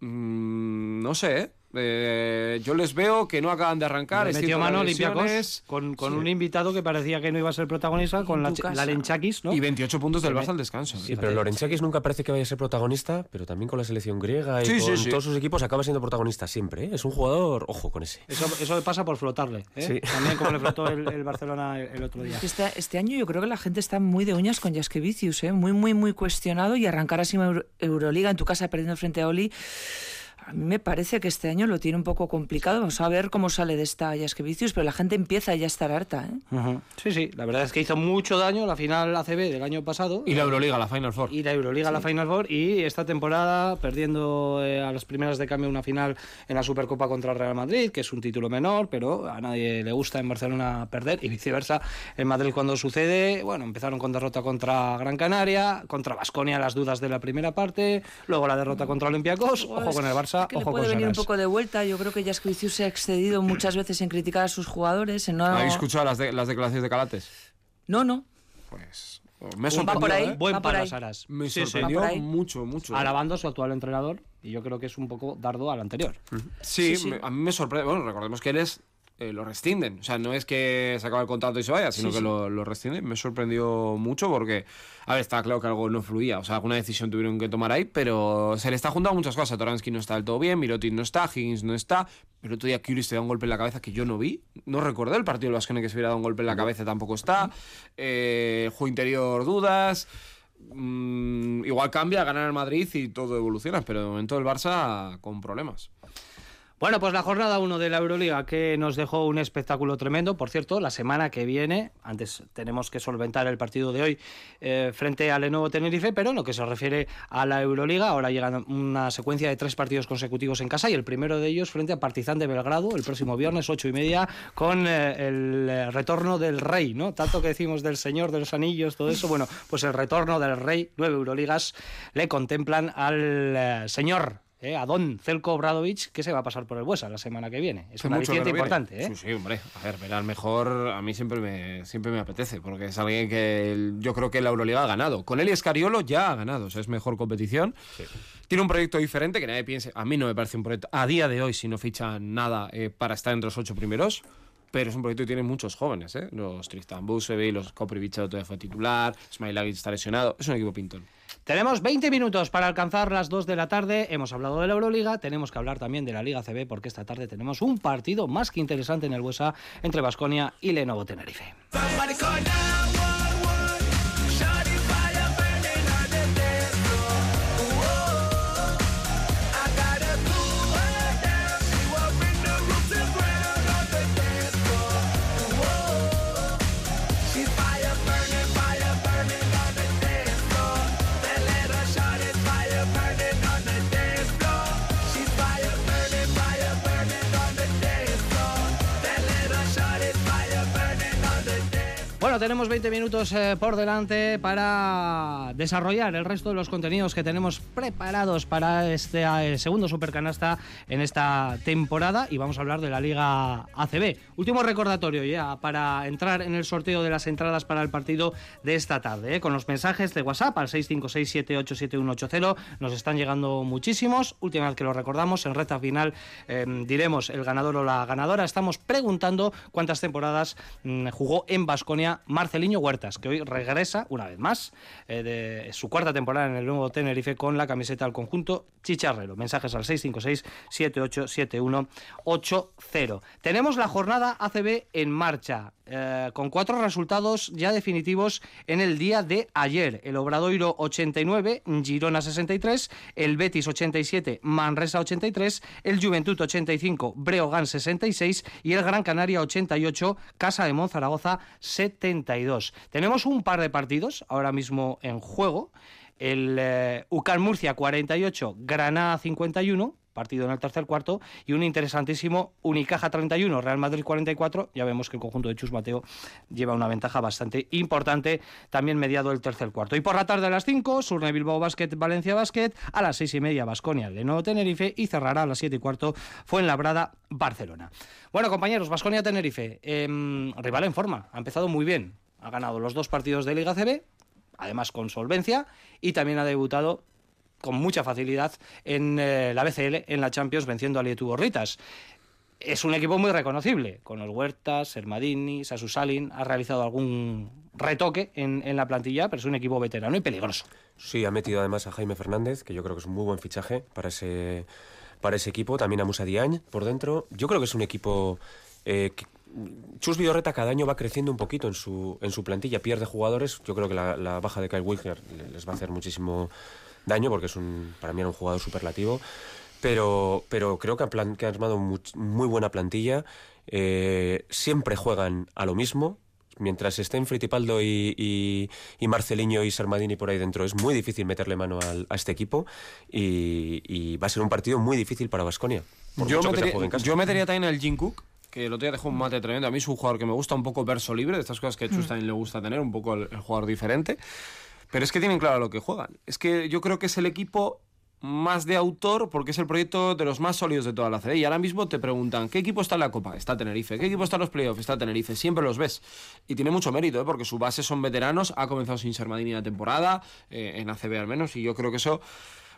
Mm, no sé, ¿eh? Eh, yo les veo que no acaban de arrancar. Es metió mano Olympiacos con, con Sí. un invitado que parecía que no iba a ser protagonista, con la, la Lenchakis, ¿no? Y 28 puntos del Barça al descanso. Sí, pero Lorenchakis nunca parece que vaya a ser protagonista, pero también con la selección griega y Sí, con sí. todos sus equipos acaba siendo protagonista siempre. ¿eh? Es un jugador, ojo con ese. Eso, eso pasa por flotarle, ¿eh? Sí. También como le <laughs> flotó el, el Barcelona el, el otro día. Este, este año yo creo que la gente está muy de uñas con Jaskevicius, ¿eh? muy, muy, muy cuestionado y arrancar así Euroliga en tu casa perdiendo frente a Oli. A mí me parece que este año lo tiene un poco complicado. Vamos a ver cómo sale de esta Jaskevicius, pero la gente empieza ya a estar harta. ¿eh? Ujú. Sí, sí, la verdad es que hizo mucho daño la final ACB del año pasado. Y la Euroliga, la Final Four. y la Euroliga, la Final Four, y esta temporada perdiendo eh, a las primeras de cambio una final en la Supercopa contra el Real Madrid, que es un título menor, pero a nadie le gusta en Barcelona perder, y viceversa en Madrid cuando sucede, bueno, empezaron con derrota contra Gran Canaria, contra Basconia las dudas de la primera parte, luego la derrota contra Olympiacos, ojo con el Barça, Es que le ojo con puede venir un Saras. poco de vuelta. Yo creo que Jaskevicius se ha excedido muchas veces en criticar a sus jugadores. En no... ¿Habéis escuchado las, de- las declaraciones de Calates? no, no. Pues me Va sorprendió, por ahí. ¿eh? Buen Va por ahí. Saras. Me Sí, sí. sorprendió Va ahí. mucho, mucho. ¿eh? Alabando a su actual entrenador, y yo creo que es un poco dardo al anterior. Sí, Sí, sí. me- a mí me sorprende. Bueno, recordemos que él es. Eh, lo rescinden. O sea, no es que se acaba el contrato y se vaya, sino Sí, que sí. Lo, lo rescinden. Me sorprendió mucho porque, a ver, está claro que algo no fluía. O sea, alguna decisión tuvieron que tomar ahí, pero se le está juntando muchas cosas. Toransky no está del todo bien, Mirotic no está, Higgins no está. Pero otro día Kuris te da un golpe en la cabeza que yo no vi. No recordé el partido del Vasconia que se hubiera dado un golpe en la cabeza, tampoco está. Eh, juego interior, dudas. Mm, igual cambia, ganar el Madrid y todo evoluciona, pero de momento el Barça con problemas. Bueno, pues la jornada 1 de la Euroliga que nos dejó un espectáculo tremendo. Por cierto, la semana que viene, antes tenemos que solventar el partido de hoy eh, frente al Lenovo Tenerife, pero en lo que se refiere a la Euroliga, ahora llega una secuencia de tres partidos consecutivos en casa y el primero de ellos frente a Partizan de Belgrado el próximo viernes, ocho y media, con eh, el eh, retorno del Rey, ¿no? Tanto que decimos del Señor de los Anillos, todo eso, bueno, pues el retorno del Rey, nueve Euroligas, le contemplan al Señor eh, a Don Celko Obradovic, que se va a pasar por el Buesa la semana que viene. Es un aliciente importante, ¿eh? Sí, sí, hombre. A ver, ver al mejor a mí siempre me, siempre me apetece, porque es alguien que yo creo que la Euroliga ha ganado. Con él y Escariolo ya ha ganado, o sea, es mejor competición. Tiene un proyecto diferente que nadie piense. A mí no me parece un proyecto, a día de hoy, si no fichan nada eh, para estar entre los ocho primeros. Pero es un proyecto que tiene muchos jóvenes, ¿eh? Los Tristan Busevic, los Koprivic todavía fue titular, Smailagic está lesionado. Es un equipo pintón. Tenemos 20 minutos para alcanzar las 2 de la tarde. Hemos hablado de la Euroliga, tenemos que hablar también de la Liga CB porque esta tarde tenemos un partido más que interesante en el Buesa entre Basconia y Lenovo Tenerife. Tenemos 20 minutos eh, por delante para desarrollar el resto de los contenidos que tenemos preparados para este eh, segundo Supercanasta en esta temporada y vamos a hablar de la Liga ACB. Último recordatorio ya para entrar en el sorteo de las entradas para el partido de esta tarde, eh, con los mensajes de WhatsApp al 656787180. Nos están llegando muchísimos. Última vez que lo recordamos, en recta final diremos el ganador o la ganadora. Estamos preguntando cuántas temporadas mm, jugó en Basconia Marceliño Huertas, que hoy regresa una vez más eh, de su cuarta temporada en el nuevo Tenerife con la camiseta del conjunto Chicharrero. Mensajes al 656-787180. Tenemos la jornada ACB en marcha. Eh, con cuatro resultados ya definitivos en el día de ayer. El Obradoiro 89, Girona 63, el Betis 87, Manresa 83, el Juventud 85, Breogán 66 y el Gran Canaria 88, Casa de Monzaragoza 72. Tenemos un par de partidos ahora mismo en juego. El eh, UCAN Murcia 48, Granada 51, partido en el tercer cuarto, y un interesantísimo Unicaja 31, Real Madrid 44. Ya vemos que el conjunto de Chus Mateo lleva una ventaja bastante importante, también mediado el tercer cuarto. Y por la tarde a las 5, Surne Bilbao Basket, Valencia Basket, a las seis y media Basconia, Nuevo Tenerife, y cerrará a las siete y cuarto Fuenlabrada, Barcelona. Bueno, compañeros, Basconia Tenerife, em, rival en forma, ha empezado muy bien. Ha ganado los dos partidos de Liga CB, además con solvencia, y también ha debutado con mucha facilidad en eh, la BCL, en la Champions, venciendo a Lietu Borritas. Es un equipo muy reconocible, con los Huertas, Sermadini, Sasu Salin, ha realizado algún retoque en, en, la plantilla, pero es un equipo veterano y peligroso. Sí, ha metido además a Jaime Fernández, que yo creo que es un muy buen fichaje para ese, para ese equipo, también a Musa Diagne por dentro. Yo creo que es un equipo eh, que, Chus Vidorreta cada año va creciendo un poquito en su, en su plantilla, pierde jugadores. Yo creo que la, la baja de Kyle Wilker les va a hacer muchísimo daño porque es un, para mí era un jugador superlativo. Pero, pero creo que, han, que han armado muy, muy buena plantilla. Eh, siempre juegan a lo mismo. Mientras estén Fritipaldo y, y, y, Marceliño y Sarmadini por ahí dentro, es muy difícil meterle mano al, a este equipo y, y, va a ser un partido muy difícil para Basconia. Yo, yo metería también al Jim Cook, que el otro día dejó un mate tremendo. A mí es un jugador que me gusta un poco verso libre, de estas cosas que a Chus mm. también le gusta tener, un poco el, el jugador diferente. Pero es que tienen claro lo que juegan. Es que yo creo que es el equipo más de autor porque es el proyecto de los más sólidos de toda la CD. Y ahora mismo te preguntan, ¿qué equipo está en la Copa? Está Tenerife. ¿Qué equipo está en los playoffs? Está Tenerife. Siempre los ves. Y tiene mucho mérito, ¿eh? porque su base son veteranos. Ha comenzado sin ser Madini la temporada, eh, en ACB al menos, y yo creo que eso...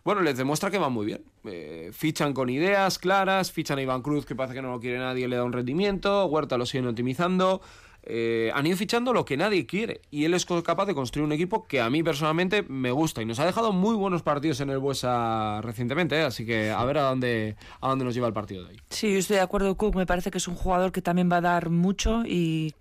Bueno, les demuestra que van muy bien. Eh, fichan con ideas claras, fichan a Iván Cruz, que parece que no lo quiere nadie, le da un rendimiento, Huerta lo siguen optimizando. Eh, han ido fichando lo que nadie quiere y él es capaz de construir un equipo que a mí personalmente me gusta y nos ha dejado muy buenos partidos en el Buesa recientemente, ¿eh? así que a ver a dónde, a dónde nos lleva el partido de hoy. Sí, yo estoy de acuerdo, Cook, me parece que es un jugador que también va a dar mucho y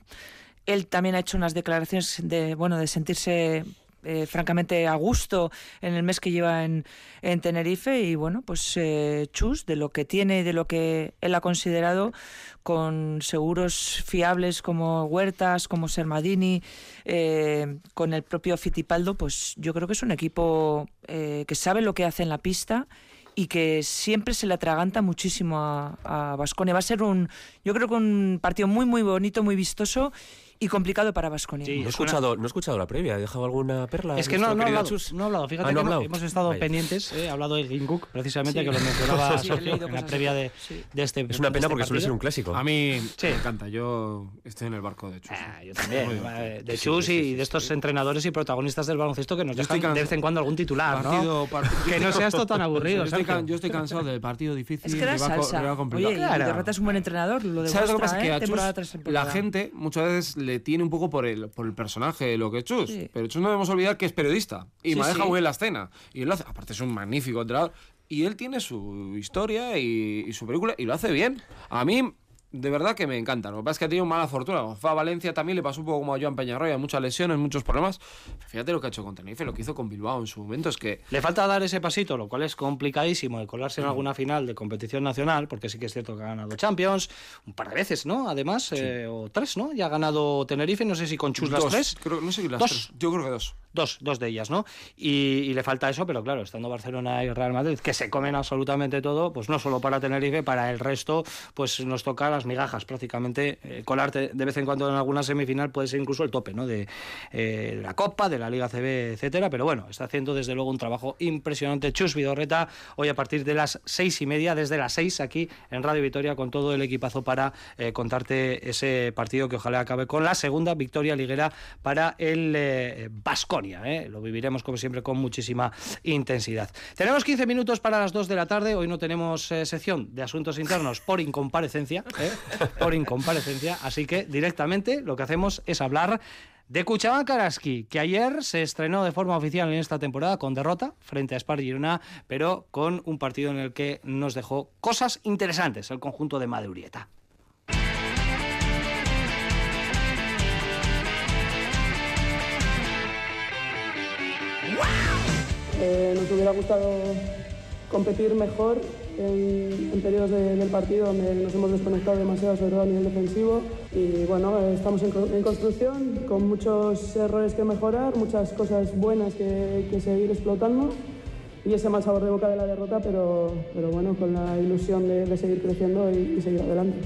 él también ha hecho unas declaraciones de, bueno, de sentirse eh, francamente a gusto en el mes que lleva en, en Tenerife y bueno, pues eh, Chus, de lo que tiene y de lo que él ha considerado con seguros fiables como Huertas, como Sermadini, eh, con el propio Fitipaldo, pues yo creo que es un equipo eh, que sabe lo que hace en la pista y que siempre se le atraganta muchísimo a Vasconia. Va a ser un, yo creo que un partido muy, muy bonito, muy vistoso y complicado para Vasconia. Sí, no, he escuchado, no he escuchado la previa, ¿he dejado alguna perla? Es que no, no, ha hablado, no ha hablado, fíjate ah, no que hablado. hemos estado Vaya. pendientes, eh, ha hablado de Ginkuk, precisamente, sí. que lo mencionaba <laughs> sí, Sergio en la previa de, de, este Es una pena este porque suele ser un clásico. A mí me encanta, yo estoy en el barco de Chus. Ah, yo también, eh, de Chus y de estos entrenadores y protagonistas del baloncesto que nos dejan de vez en cuando algún titular, partido, ¿no? Partido. Que no sea esto tan aburrido. Yo estoy, cansado del partido difícil. Es que era salsa. Oye, es un buen entrenador, lo ¿Sabes lo que pasa? Que a Chus la gente muchas veces le tiene un poco por el, por el personaje de lo que es Chus. Sí. Pero Chus no debemos olvidar que es periodista y Sí, maneja muy bien la escena. Y él lo hace, aparte es un magnífico entrenador. Y él tiene su historia y, y su película y lo hace bien. A mí, de verdad que me encanta. Lo que pasa es que ha tenido mala fortuna. Fue a Valencia también le pasó un poco como a Joan Peñarroya, muchas lesiones, muchos problemas. Fíjate lo que ha hecho con Tenerife, lo que hizo con Bilbao en su momento. Es que Le falta dar ese pasito, lo cual es complicadísimo de colarse en alguna final de competición nacional, porque sí que es cierto que ha ganado Champions un par de veces, ¿no? Además, eh, o tres, ¿no? Ya ha ganado Tenerife, no sé si con Chus las dos, tres. creo- no sé si las Dos. tres. Yo creo que dos. Dos, dos de ellas, ¿no? Y, le falta eso, pero claro, estando Barcelona y Real Madrid, que se comen absolutamente todo, pues no solo para Tenerife, para el resto, pues nos toca las migajas prácticamente. Eh, colarte de vez en cuando en alguna semifinal puede ser incluso el tope, ¿no? De eh, la Copa, de la Liga CB, etcétera, pero bueno, está haciendo desde luego un trabajo impresionante. Chus Vidorreta, hoy a partir de las seis y media, desde las seis aquí en Radio Vitoria, con todo el equipazo para eh, contarte ese partido que ojalá acabe con la segunda victoria liguera para el Vasconia. Lo viviremos como siempre con muchísima intensidad. Tenemos 15 minutos para las 2 de la tarde. Hoy no tenemos eh, sección de asuntos internos por incomparecencia, ¿eh? por así que directamente lo que hacemos es hablar de Cuchaban Karaski, que ayer se estrenó de forma oficial en esta temporada con derrota frente a Spar Girona, pero con un partido en el que nos dejó cosas interesantes el conjunto de Madurieta. Nos hubiera gustado competir mejor en, periodos de- del partido donde nos hemos desconectado demasiado, sobre todo a nivel defensivo. Y bueno, estamos en, co- en construcción con muchos errores que mejorar, muchas cosas buenas que, seguir explotando. Y ese mal sabor de boca de la derrota, pero, pero bueno, con la ilusión de, seguir creciendo y seguir adelante.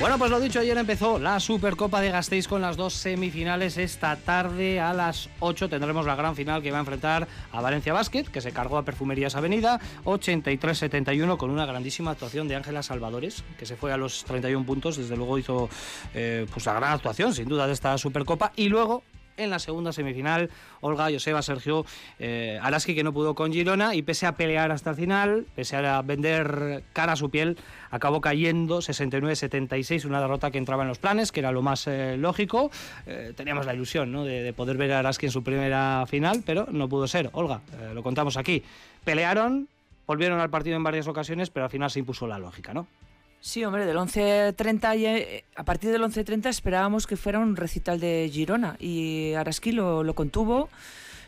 Bueno, pues lo dicho, ayer empezó la Supercopa de Gasteiz con las dos semifinales. Esta tarde a las 8 tendremos la gran final que va a enfrentar a Valencia Basket, que se cargó a Perfumerías Avenida, 83-71, con una grandísima actuación de Ángela Salvadores, que se fue a los 31 puntos. Desde luego hizo eh, pues la gran actuación, sin duda, de esta Supercopa. Y luego en la segunda semifinal. Olga, Joseba, Sergio, eh, Araski que no pudo con Girona y pese a pelear hasta el final, pese a vender cara a su piel, acabó cayendo 69-76, una derrota que entraba en los planes, que era lo más eh, lógico. Eh, teníamos la ilusión ¿no? de, de poder ver a Araski en su primera final, pero no pudo ser. Olga, eh, lo contamos aquí. Pelearon, volvieron al partido en varias ocasiones, pero al final se impuso la lógica, ¿no? Sí, hombre, del 11.30, y, eh, a partir del 11.30 esperábamos que fuera un recital de Girona y Araski lo, lo contuvo,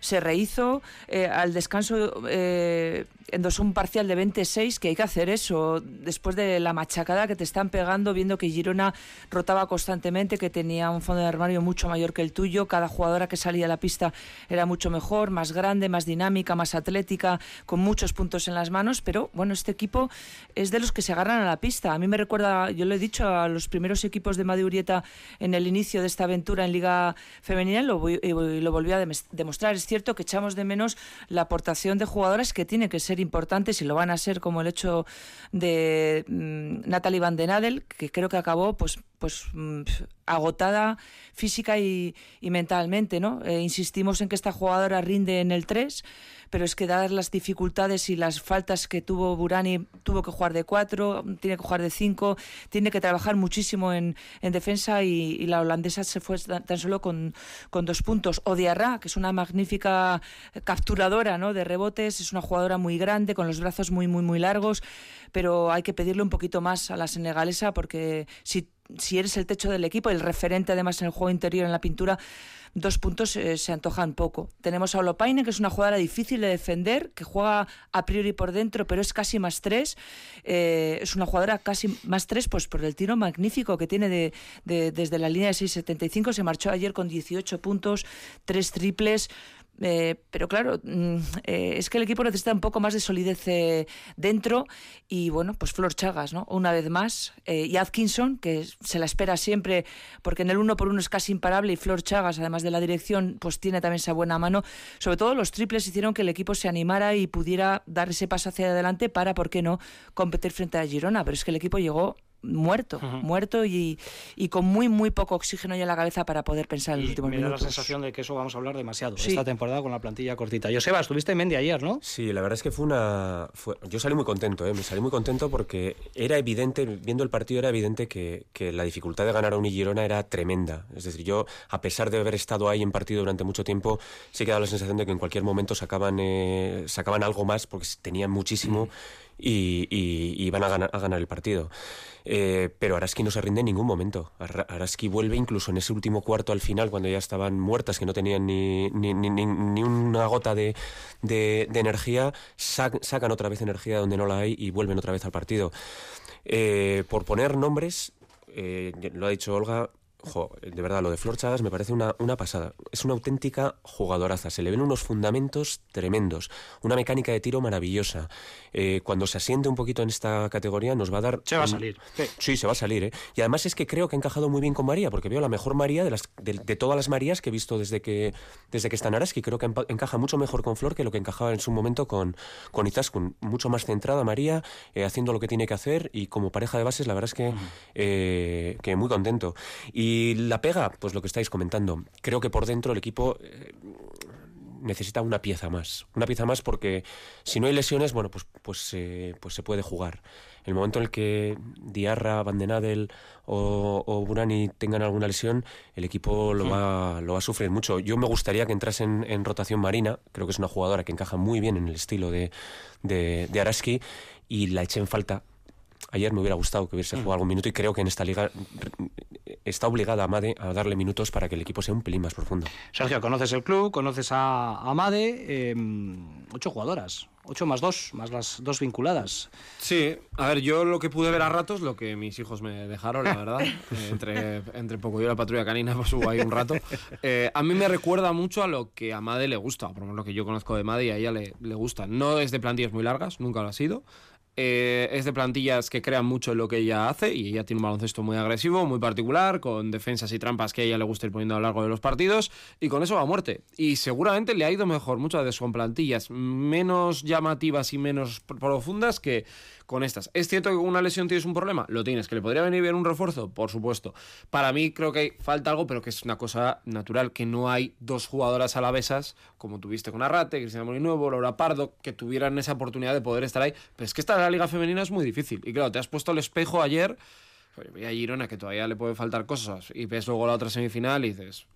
se rehizo, eh, al descanso eh, endosó un parcial de 26, que hay que hacer eso, después de la machacada que te están pegando, viendo que Girona rotaba constantemente, que tenía un fondo de armario mucho mayor que el tuyo, cada jugadora que salía a la pista era mucho mejor, más grande, más dinámica, más atlética, con muchos puntos en las manos, pero bueno, este equipo es de los que se agarran a la pista. A mí me recuerda, yo lo he dicho, a los primeros equipos de Madurieta en el inicio de esta aventura en Liga Femenina, lo, voy- y lo volví a demostrar. Cierto que echamos de menos la aportación de jugadoras que tiene que ser importantes y lo van a ser, como el hecho de mm, Natalie Van den Adel, que creo que acabó pues, pues mm, agotada física y, y mentalmente. ¿no? Eh, insistimos en que esta jugadora rinde en el 3 pero es que dadas las dificultades y las faltas que tuvo Burani, tuvo que jugar de 4, tiene que jugar de 5, tiene que trabajar muchísimo en, en defensa y, la holandesa se fue tan, solo con, con dos puntos. O Diarra, que es una magnífica capturadora ¿no? de rebotes, es una jugadora muy grande, con los brazos muy, muy, muy largos, pero hay que pedirle un poquito más a la senegalesa porque si si eres el techo del equipo, el referente además en el juego interior, en la pintura, dos puntos eh, se antojan poco. Tenemos a Olopaine, que es una jugadora difícil de defender, que juega a priori por dentro, pero es casi más tres. Eh, es una jugadora casi más tres, pues por el tiro magnífico que tiene de- desde la línea de 6.75. Se marchó ayer con 18 puntos, tres triples. Eh, pero claro, mm, eh, es que el equipo necesita un poco más de solidez eh, dentro y bueno, pues Flor Chagas, ¿no? Una vez más, y Atkinson, que se la espera siempre, porque en el uno por uno es casi imparable y Flor Chagas, además de la dirección, pues tiene también esa buena mano. Sobre todo los triples hicieron que el equipo se animara y pudiera dar ese paso hacia adelante para, ¿por qué no?, competir frente a Girona. Pero es que el equipo llegó muerto, muerto y, y, con muy, muy poco oxígeno ya en la cabeza para poder pensar en los últimos me minutos. da la sensación de que eso vamos a hablar demasiado esta temporada con la plantilla cortita. Joseba, estuviste en Mendy ayer, ¿no? Sí, la verdad es que fue una... Yo salí muy contento, ¿eh? me salí muy contento porque era evidente, viendo el partido era evidente que, que la dificultad de ganar a Unigirona era tremenda. Es decir, yo, a pesar de haber estado ahí en partido durante mucho tiempo, sí que dado la sensación de que en cualquier momento sacaban, eh, sacaban algo más porque tenían muchísimo y, y, iban a ganar, a ganar el partido. Eh, pero Araski no se rinde en ningún momento. Araski vuelve incluso en ese último cuarto al final, cuando ya estaban muertas, que no tenían ni, ni, ni, ni una gota de, de, de energía, sacan otra vez energía donde no la hay y vuelven otra vez al partido. Eh, por poner nombres, eh, lo ha dicho Olga, Jo, de verdad, lo de Flor Chagas me parece una, una, pasada. Es una auténtica jugadoraza. Se le ven unos fundamentos tremendos. Una mecánica de tiro maravillosa. Eh, cuando se asiente un poquito en esta categoría nos va a dar... Se va a salir. Sí, sí se va a salir. ¿eh? Y además es que creo que ha encajado muy bien con María, porque veo la mejor María de, las, de, de todas las Marías que he visto desde que, desde que está en Araski. Creo que encaja mucho mejor con Flor que lo que encajaba en su momento con, con Izaskun. Mucho más centrada María, eh, haciendo lo que tiene que hacer y como pareja de bases la verdad es que, eh, que muy contento. Y y la pega, pues lo que estáis comentando. Creo que por dentro el equipo eh, necesita una pieza más. Una pieza más porque si no hay lesiones, bueno, pues, pues, eh, pues se puede jugar. El momento en el que Diarra, Van den Adel o, o, Burani tengan alguna lesión, el equipo lo, va, lo va a sufrir mucho. Yo me gustaría que entrase en, en, rotación Marina. Creo que es una jugadora que encaja muy bien en el estilo de, de, de Araski y la eché en falta ayer me hubiera gustado que hubiese jugado algún minuto y creo que en esta liga está obligada Amade a darle minutos para que el equipo sea un pelín más profundo. Sergio, conoces el club, conoces a Amade, eh, ocho jugadoras, ocho más dos, más las dos vinculadas. Sí, a ver, yo lo que pude ver a ratos, lo que mis hijos me dejaron, la verdad, <laughs> eh, entre, entre poco yo y la patrulla canina, pues hubo ahí un rato. Eh, a mí me recuerda mucho a lo que a Amade le gusta, por lo menos lo que yo conozco de Amade y a ella le, le gusta. No es de plantillas muy largas, nunca lo ha sido. Eh, es de plantillas que crean mucho en lo que ella hace y ella tiene un baloncesto muy agresivo, muy particular, con defensas y trampas que a ella le gusta ir poniendo a lo largo de los partidos y con eso va a muerte. Y seguramente le ha ido mejor muchas veces con plantillas menos llamativas y menos profundas que con estas. ¿Es cierto que con una lesión tienes un problema? Lo tienes. ¿Que le podría venir bien un refuerzo? Por supuesto. Para mí creo que falta algo, pero que es una cosa natural, que no hay dos jugadoras alavesas, como tuviste con Arrate, Cristina Molinuevo, Laura Pardo, que tuvieran esa oportunidad de poder estar ahí. Pero es que esta la liga femenina es muy difícil. Y claro, te has puesto el espejo ayer, y a Girona que todavía le pueden faltar cosas, y ves luego la otra semifinal y dices,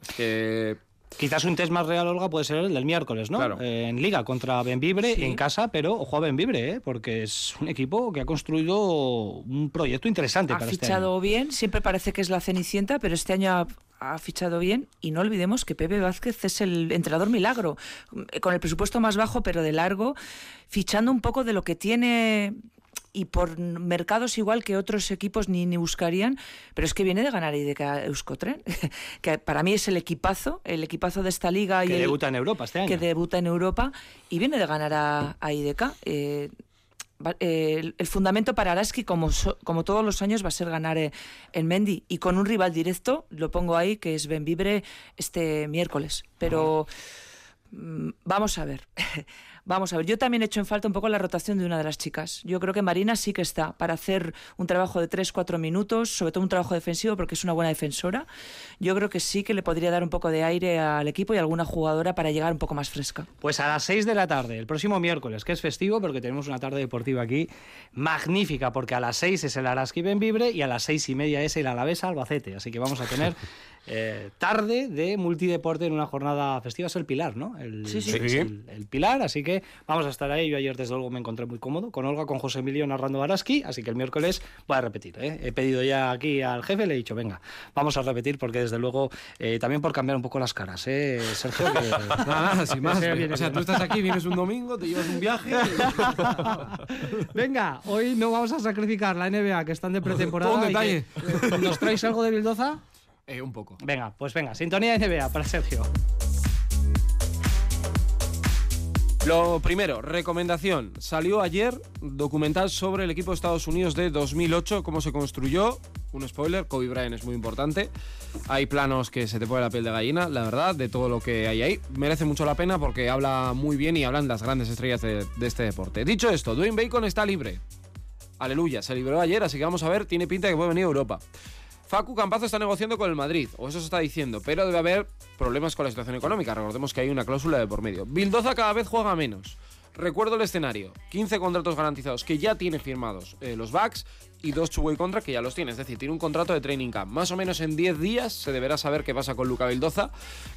es que... Quizás un test más real, Olga, puede ser el del miércoles, ¿no? Claro. Eh, en Liga contra Benvibre, Sí. en casa, pero ojo a Benvibre, ¿eh? porque es un equipo que ha construido un proyecto interesante Ha para este fichado año. bien, siempre parece que es la Cenicienta, pero este año ha, ha fichado bien y no olvidemos que Pepe Vázquez es el entrenador milagro, eh, con el presupuesto más bajo pero de largo, fichando un poco de lo que tiene y por mercados igual que otros equipos ni, ni buscarían, pero es que viene de ganar IDK Euskotren, <laughs> que para mí es el equipazo, el equipazo de esta liga y Que el- debuta en Europa este año. que debuta en Europa y viene de ganar a, a IDK. Eh, eh, el, el fundamento para Araski, como, so- como todos los años, va a ser ganar eh, en Mendy. Y con un rival directo, lo pongo ahí, que es Benvibre este miércoles. Pero mm, vamos a ver. <laughs> Vamos a ver, yo también he hecho en falta un poco la rotación de una de las chicas. Yo creo que Marina sí que está para hacer un trabajo de 3-4 minutos, sobre todo un trabajo defensivo porque es una buena defensora. Yo creo que sí que le podría dar un poco de aire al equipo y a alguna jugadora para llegar un poco más fresca. Pues a las 6 de la tarde, el próximo miércoles, que es festivo, porque tenemos una tarde deportiva aquí magnífica, porque a las 6 es el Araski Benvibre y a las seis y media es el Alavesa Albacete. Así que vamos a tener <laughs> eh, tarde de multideporte en una jornada festiva. Es el Pilar, ¿no? El, Sí, sí. es El, el Pilar, así que vamos a estar ahí. Yo ayer, desde luego, me encontré muy cómodo con Olga, con José Emilio narrando Araski, así que el miércoles voy a repetir. ¿eh? He pedido ya aquí al jefe, le he dicho, venga, vamos a repetir, porque desde luego, eh, también por cambiar un poco las caras, ¿eh, Sergio? Que- Nada, <laughs> nada, sin más. O sea, tú estás aquí, vienes un domingo, te llevas un viaje. <laughs> Venga, hoy no vamos a sacrificar la NBA, que están de pretemporada. Un detalle. que- ¿Nos traéis algo de Bildoza? Eh, un poco. Venga, pues venga, sintonía de NBA para Sergio. Lo primero, recomendación. Salió ayer documental sobre el equipo de Estados Unidos de 2008, cómo se construyó. Un spoiler, Kobe Bryant es muy importante. Hay planos que se te pone la piel de gallina, la verdad, de todo lo que hay ahí. Merece mucho la pena porque habla muy bien y hablan las grandes estrellas de, de este deporte. Dicho esto, Dwayne Bacon está libre. aleluya, se libró ayer, así que vamos a ver, tiene pinta de que puede venir a Europa. Facu Campazo está negociando con el Madrid, o eso se está diciendo, pero debe haber problemas con la situación económica. Recordemos que hay una cláusula de por medio. Bildoza cada vez juega menos. Recuerdo el escenario: 15 contratos garantizados que ya tiene firmados eh, los backs y dos two-way que ya los tiene. Es decir, tiene un contrato de training camp. Más o menos en 10 días se deberá saber qué pasa con Luca Vildoza.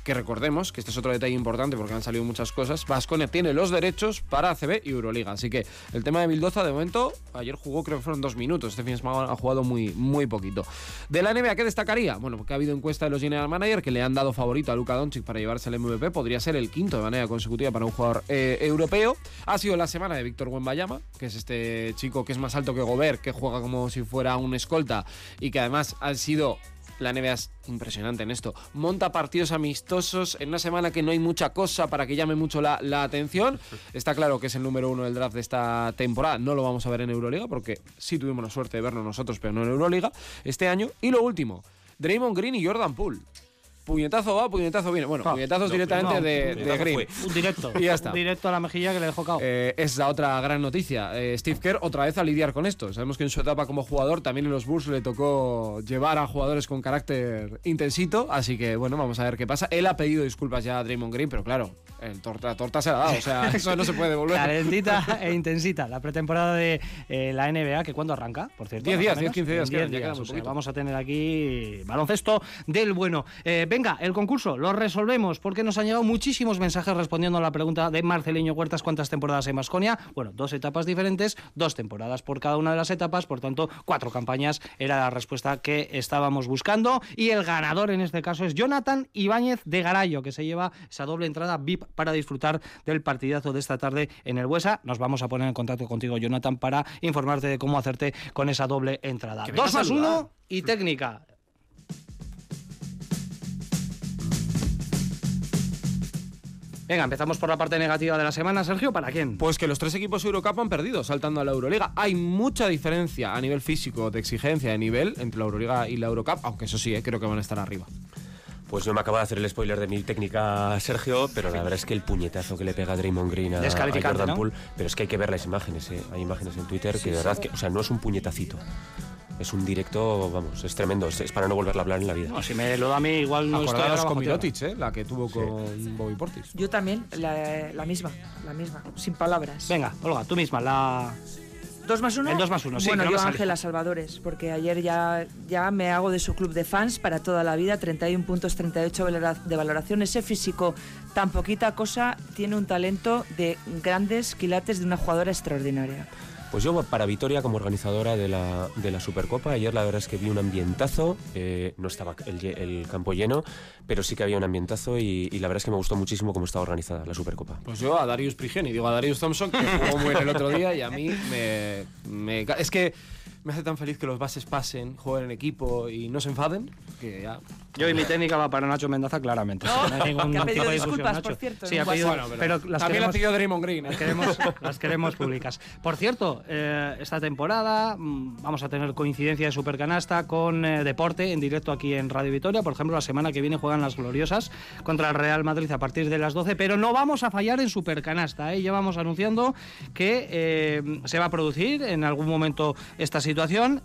Que recordemos que este es otro detalle importante porque han salido muchas cosas. Vasconia tiene los derechos para ACB y Euroliga. Así que el tema de Vildoza, de momento, ayer jugó, creo que fueron dos minutos. Este fin de semana ha jugado muy, muy poquito. De la NBA, ¿qué destacaría? Bueno, porque ha habido encuesta de los General Manager que le han dado favorito a Luca Doncic para llevarse el MVP. Podría ser el quinto de manera consecutiva para un jugador eh, europeo. Ha sido la semana de Víctor Wembayama, que es este chico que es más alto que Gobert, que juega como si fuera un escolta y que además ha sido la NBA es impresionante en esto. Monta partidos amistosos en una semana que no hay mucha cosa para que llame mucho la, la, atención. Está claro que es el número uno del draft de esta temporada. No lo vamos a ver en Euroliga porque sí tuvimos la suerte de verlo nosotros, pero no en Euroliga este año. Y lo último, Draymond Green y Jordan Poole. Puñetazo va, puñetazo viene. Bueno, Ah, puñetazos no, directamente no, de, Green. fue. Un directo. Y ya está. Un directo a la mejilla que le dejó cao. Eh, es la otra gran noticia. Eh, Steve Kerr otra vez a lidiar con esto. Sabemos que en su etapa como jugador también en los Bulls le tocó llevar a jugadores con carácter intensito. Así que bueno, vamos a ver qué pasa. Él ha pedido disculpas ya a Draymond Green, pero claro, el torta, la torta se la ha dado. O sea, <laughs> eso no se puede devolver. Calentita e intensita. La pretemporada de eh, la NBA, que cuándo arranca, por cierto. 10 más o días, menos. 10, 15 días En quedan, 10 ya queda días, muy o sea, vamos a tener aquí baloncesto del bueno. Eh, venga, el concurso lo resolvemos porque nos han llegado muchísimos mensajes respondiendo a la pregunta de Marceliño Huertas: ¿cuántas temporadas en Masconia? Bueno, dos etapas diferentes, dos temporadas por cada una de las etapas, por tanto, cuatro campañas era la respuesta que estábamos buscando. Y el ganador en este caso es Jonathan Ibáñez de Garayo, que se lleva esa doble entrada VIP para disfrutar del partidazo de esta tarde en el Buesa. Nos vamos a poner en contacto contigo, Jonathan, para informarte de cómo hacerte con esa doble entrada. Dos más uno y técnica. Venga, empezamos por la parte negativa de la semana, Sergio. ¿Para quién? Pues que los tres equipos Eurocup han perdido saltando a la Euroliga. Hay mucha diferencia a nivel físico, de exigencia, de nivel entre la Euroliga y la Eurocup, aunque eso sí, eh, creo que van a estar arriba. Pues no me acaba de hacer el spoiler de mi técnica, Sergio, pero la verdad es que el puñetazo que le pega Draymond Green a, a Jordan ¿no? Poole, pero es que hay que ver las imágenes, ¿eh? hay imágenes en Twitter que de verdad que, o sea, no es un puñetacito, es un directo, vamos, es tremendo, es, es para no volverla a hablar en la vida. No, si me lo da a mí, igual no estoy Acordaros ahora con. Mirotic, eh, la que tuvo con Bobby Portis. Yo también, la, la misma, la misma, sin palabras. Venga, Olga, tú misma, la... ¿Dos más uno? El dos más uno, sí, Bueno, yo. Ángela Salvadores, porque ayer ya, ya me hago de su club de fans para toda la vida, 31 puntos, 38 valora- de valoración. Ese físico, tan poquita cosa, tiene un talento de grandes quilates de una jugadora extraordinaria. Pues yo para Vitoria como organizadora de la, de la Supercopa, ayer la verdad es que vi un ambientazo, eh, no estaba el, campo lleno, pero sí que había un ambientazo y, y la verdad es que me gustó muchísimo cómo estaba organizada la Supercopa. Pues yo a Darius Prigeni, digo a Darius Thompson, que jugó muy bien el otro día y a mí me, Es que me hace tan feliz que los bases pasen, jueguen en equipo y no se enfaden, que ya... Yo y mi técnica va para Nacho Mendaza claramente. No, hay ningún que ha pedido tipo de discusión, disculpas, Nacho. por cierto, Sí, ha pedido, Bueno, pero, las también la queremos- pidió Draymond Green. ¿eh? Las queremos, las queremos públicas. Por cierto, eh, esta temporada mm, vamos a tener coincidencia de Supercanasta con eh, deporte en directo aquí en Radio Vitoria. Por ejemplo, la semana que viene juegan las Gloriosas contra el Real Madrid a partir de las 12, pero no vamos a fallar en Supercanasta. ¿eh? Ya vamos anunciando que eh, se va a producir en algún momento esta situación.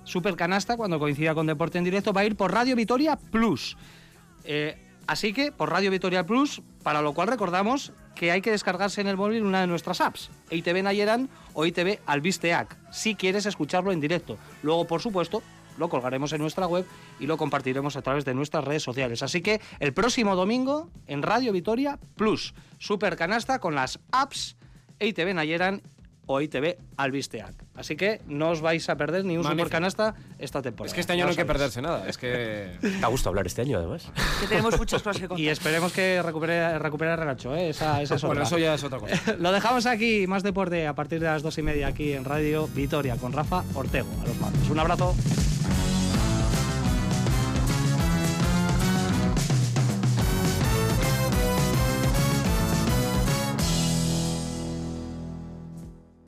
Supercanasta, cuando coincida con deporte en directo, va a ir por Radio Vitoria Plus. Eh, así que por Radio Vitoria Plus, para lo cual recordamos que hay que descargarse en el móvil una de nuestras apps, ITV Nayeran o ITV Albisteac, si quieres escucharlo en directo. Luego, por supuesto, lo colgaremos en nuestra web y lo compartiremos a través de nuestras redes sociales. Así que el próximo domingo en Radio Vitoria Plus, Super Canasta con las apps ITV Nayeran o ITV Albisteac. Así que no os vais a perder ni un Magnífico. Super Canasta esta temporada. Es que este año no hay que perderse nada, es que... <laughs> Da gusto hablar este año además. Que tenemos muchas cosas que contar. Y esperemos que recupere, recupere a Renacho, ¿eh? esa, esa es Bueno, eso ya es otra cosa. <laughs> Lo dejamos aquí, más deporte a partir de las dos y media aquí en Radio Vitoria con Rafa Ortego a los mandos. Un abrazo.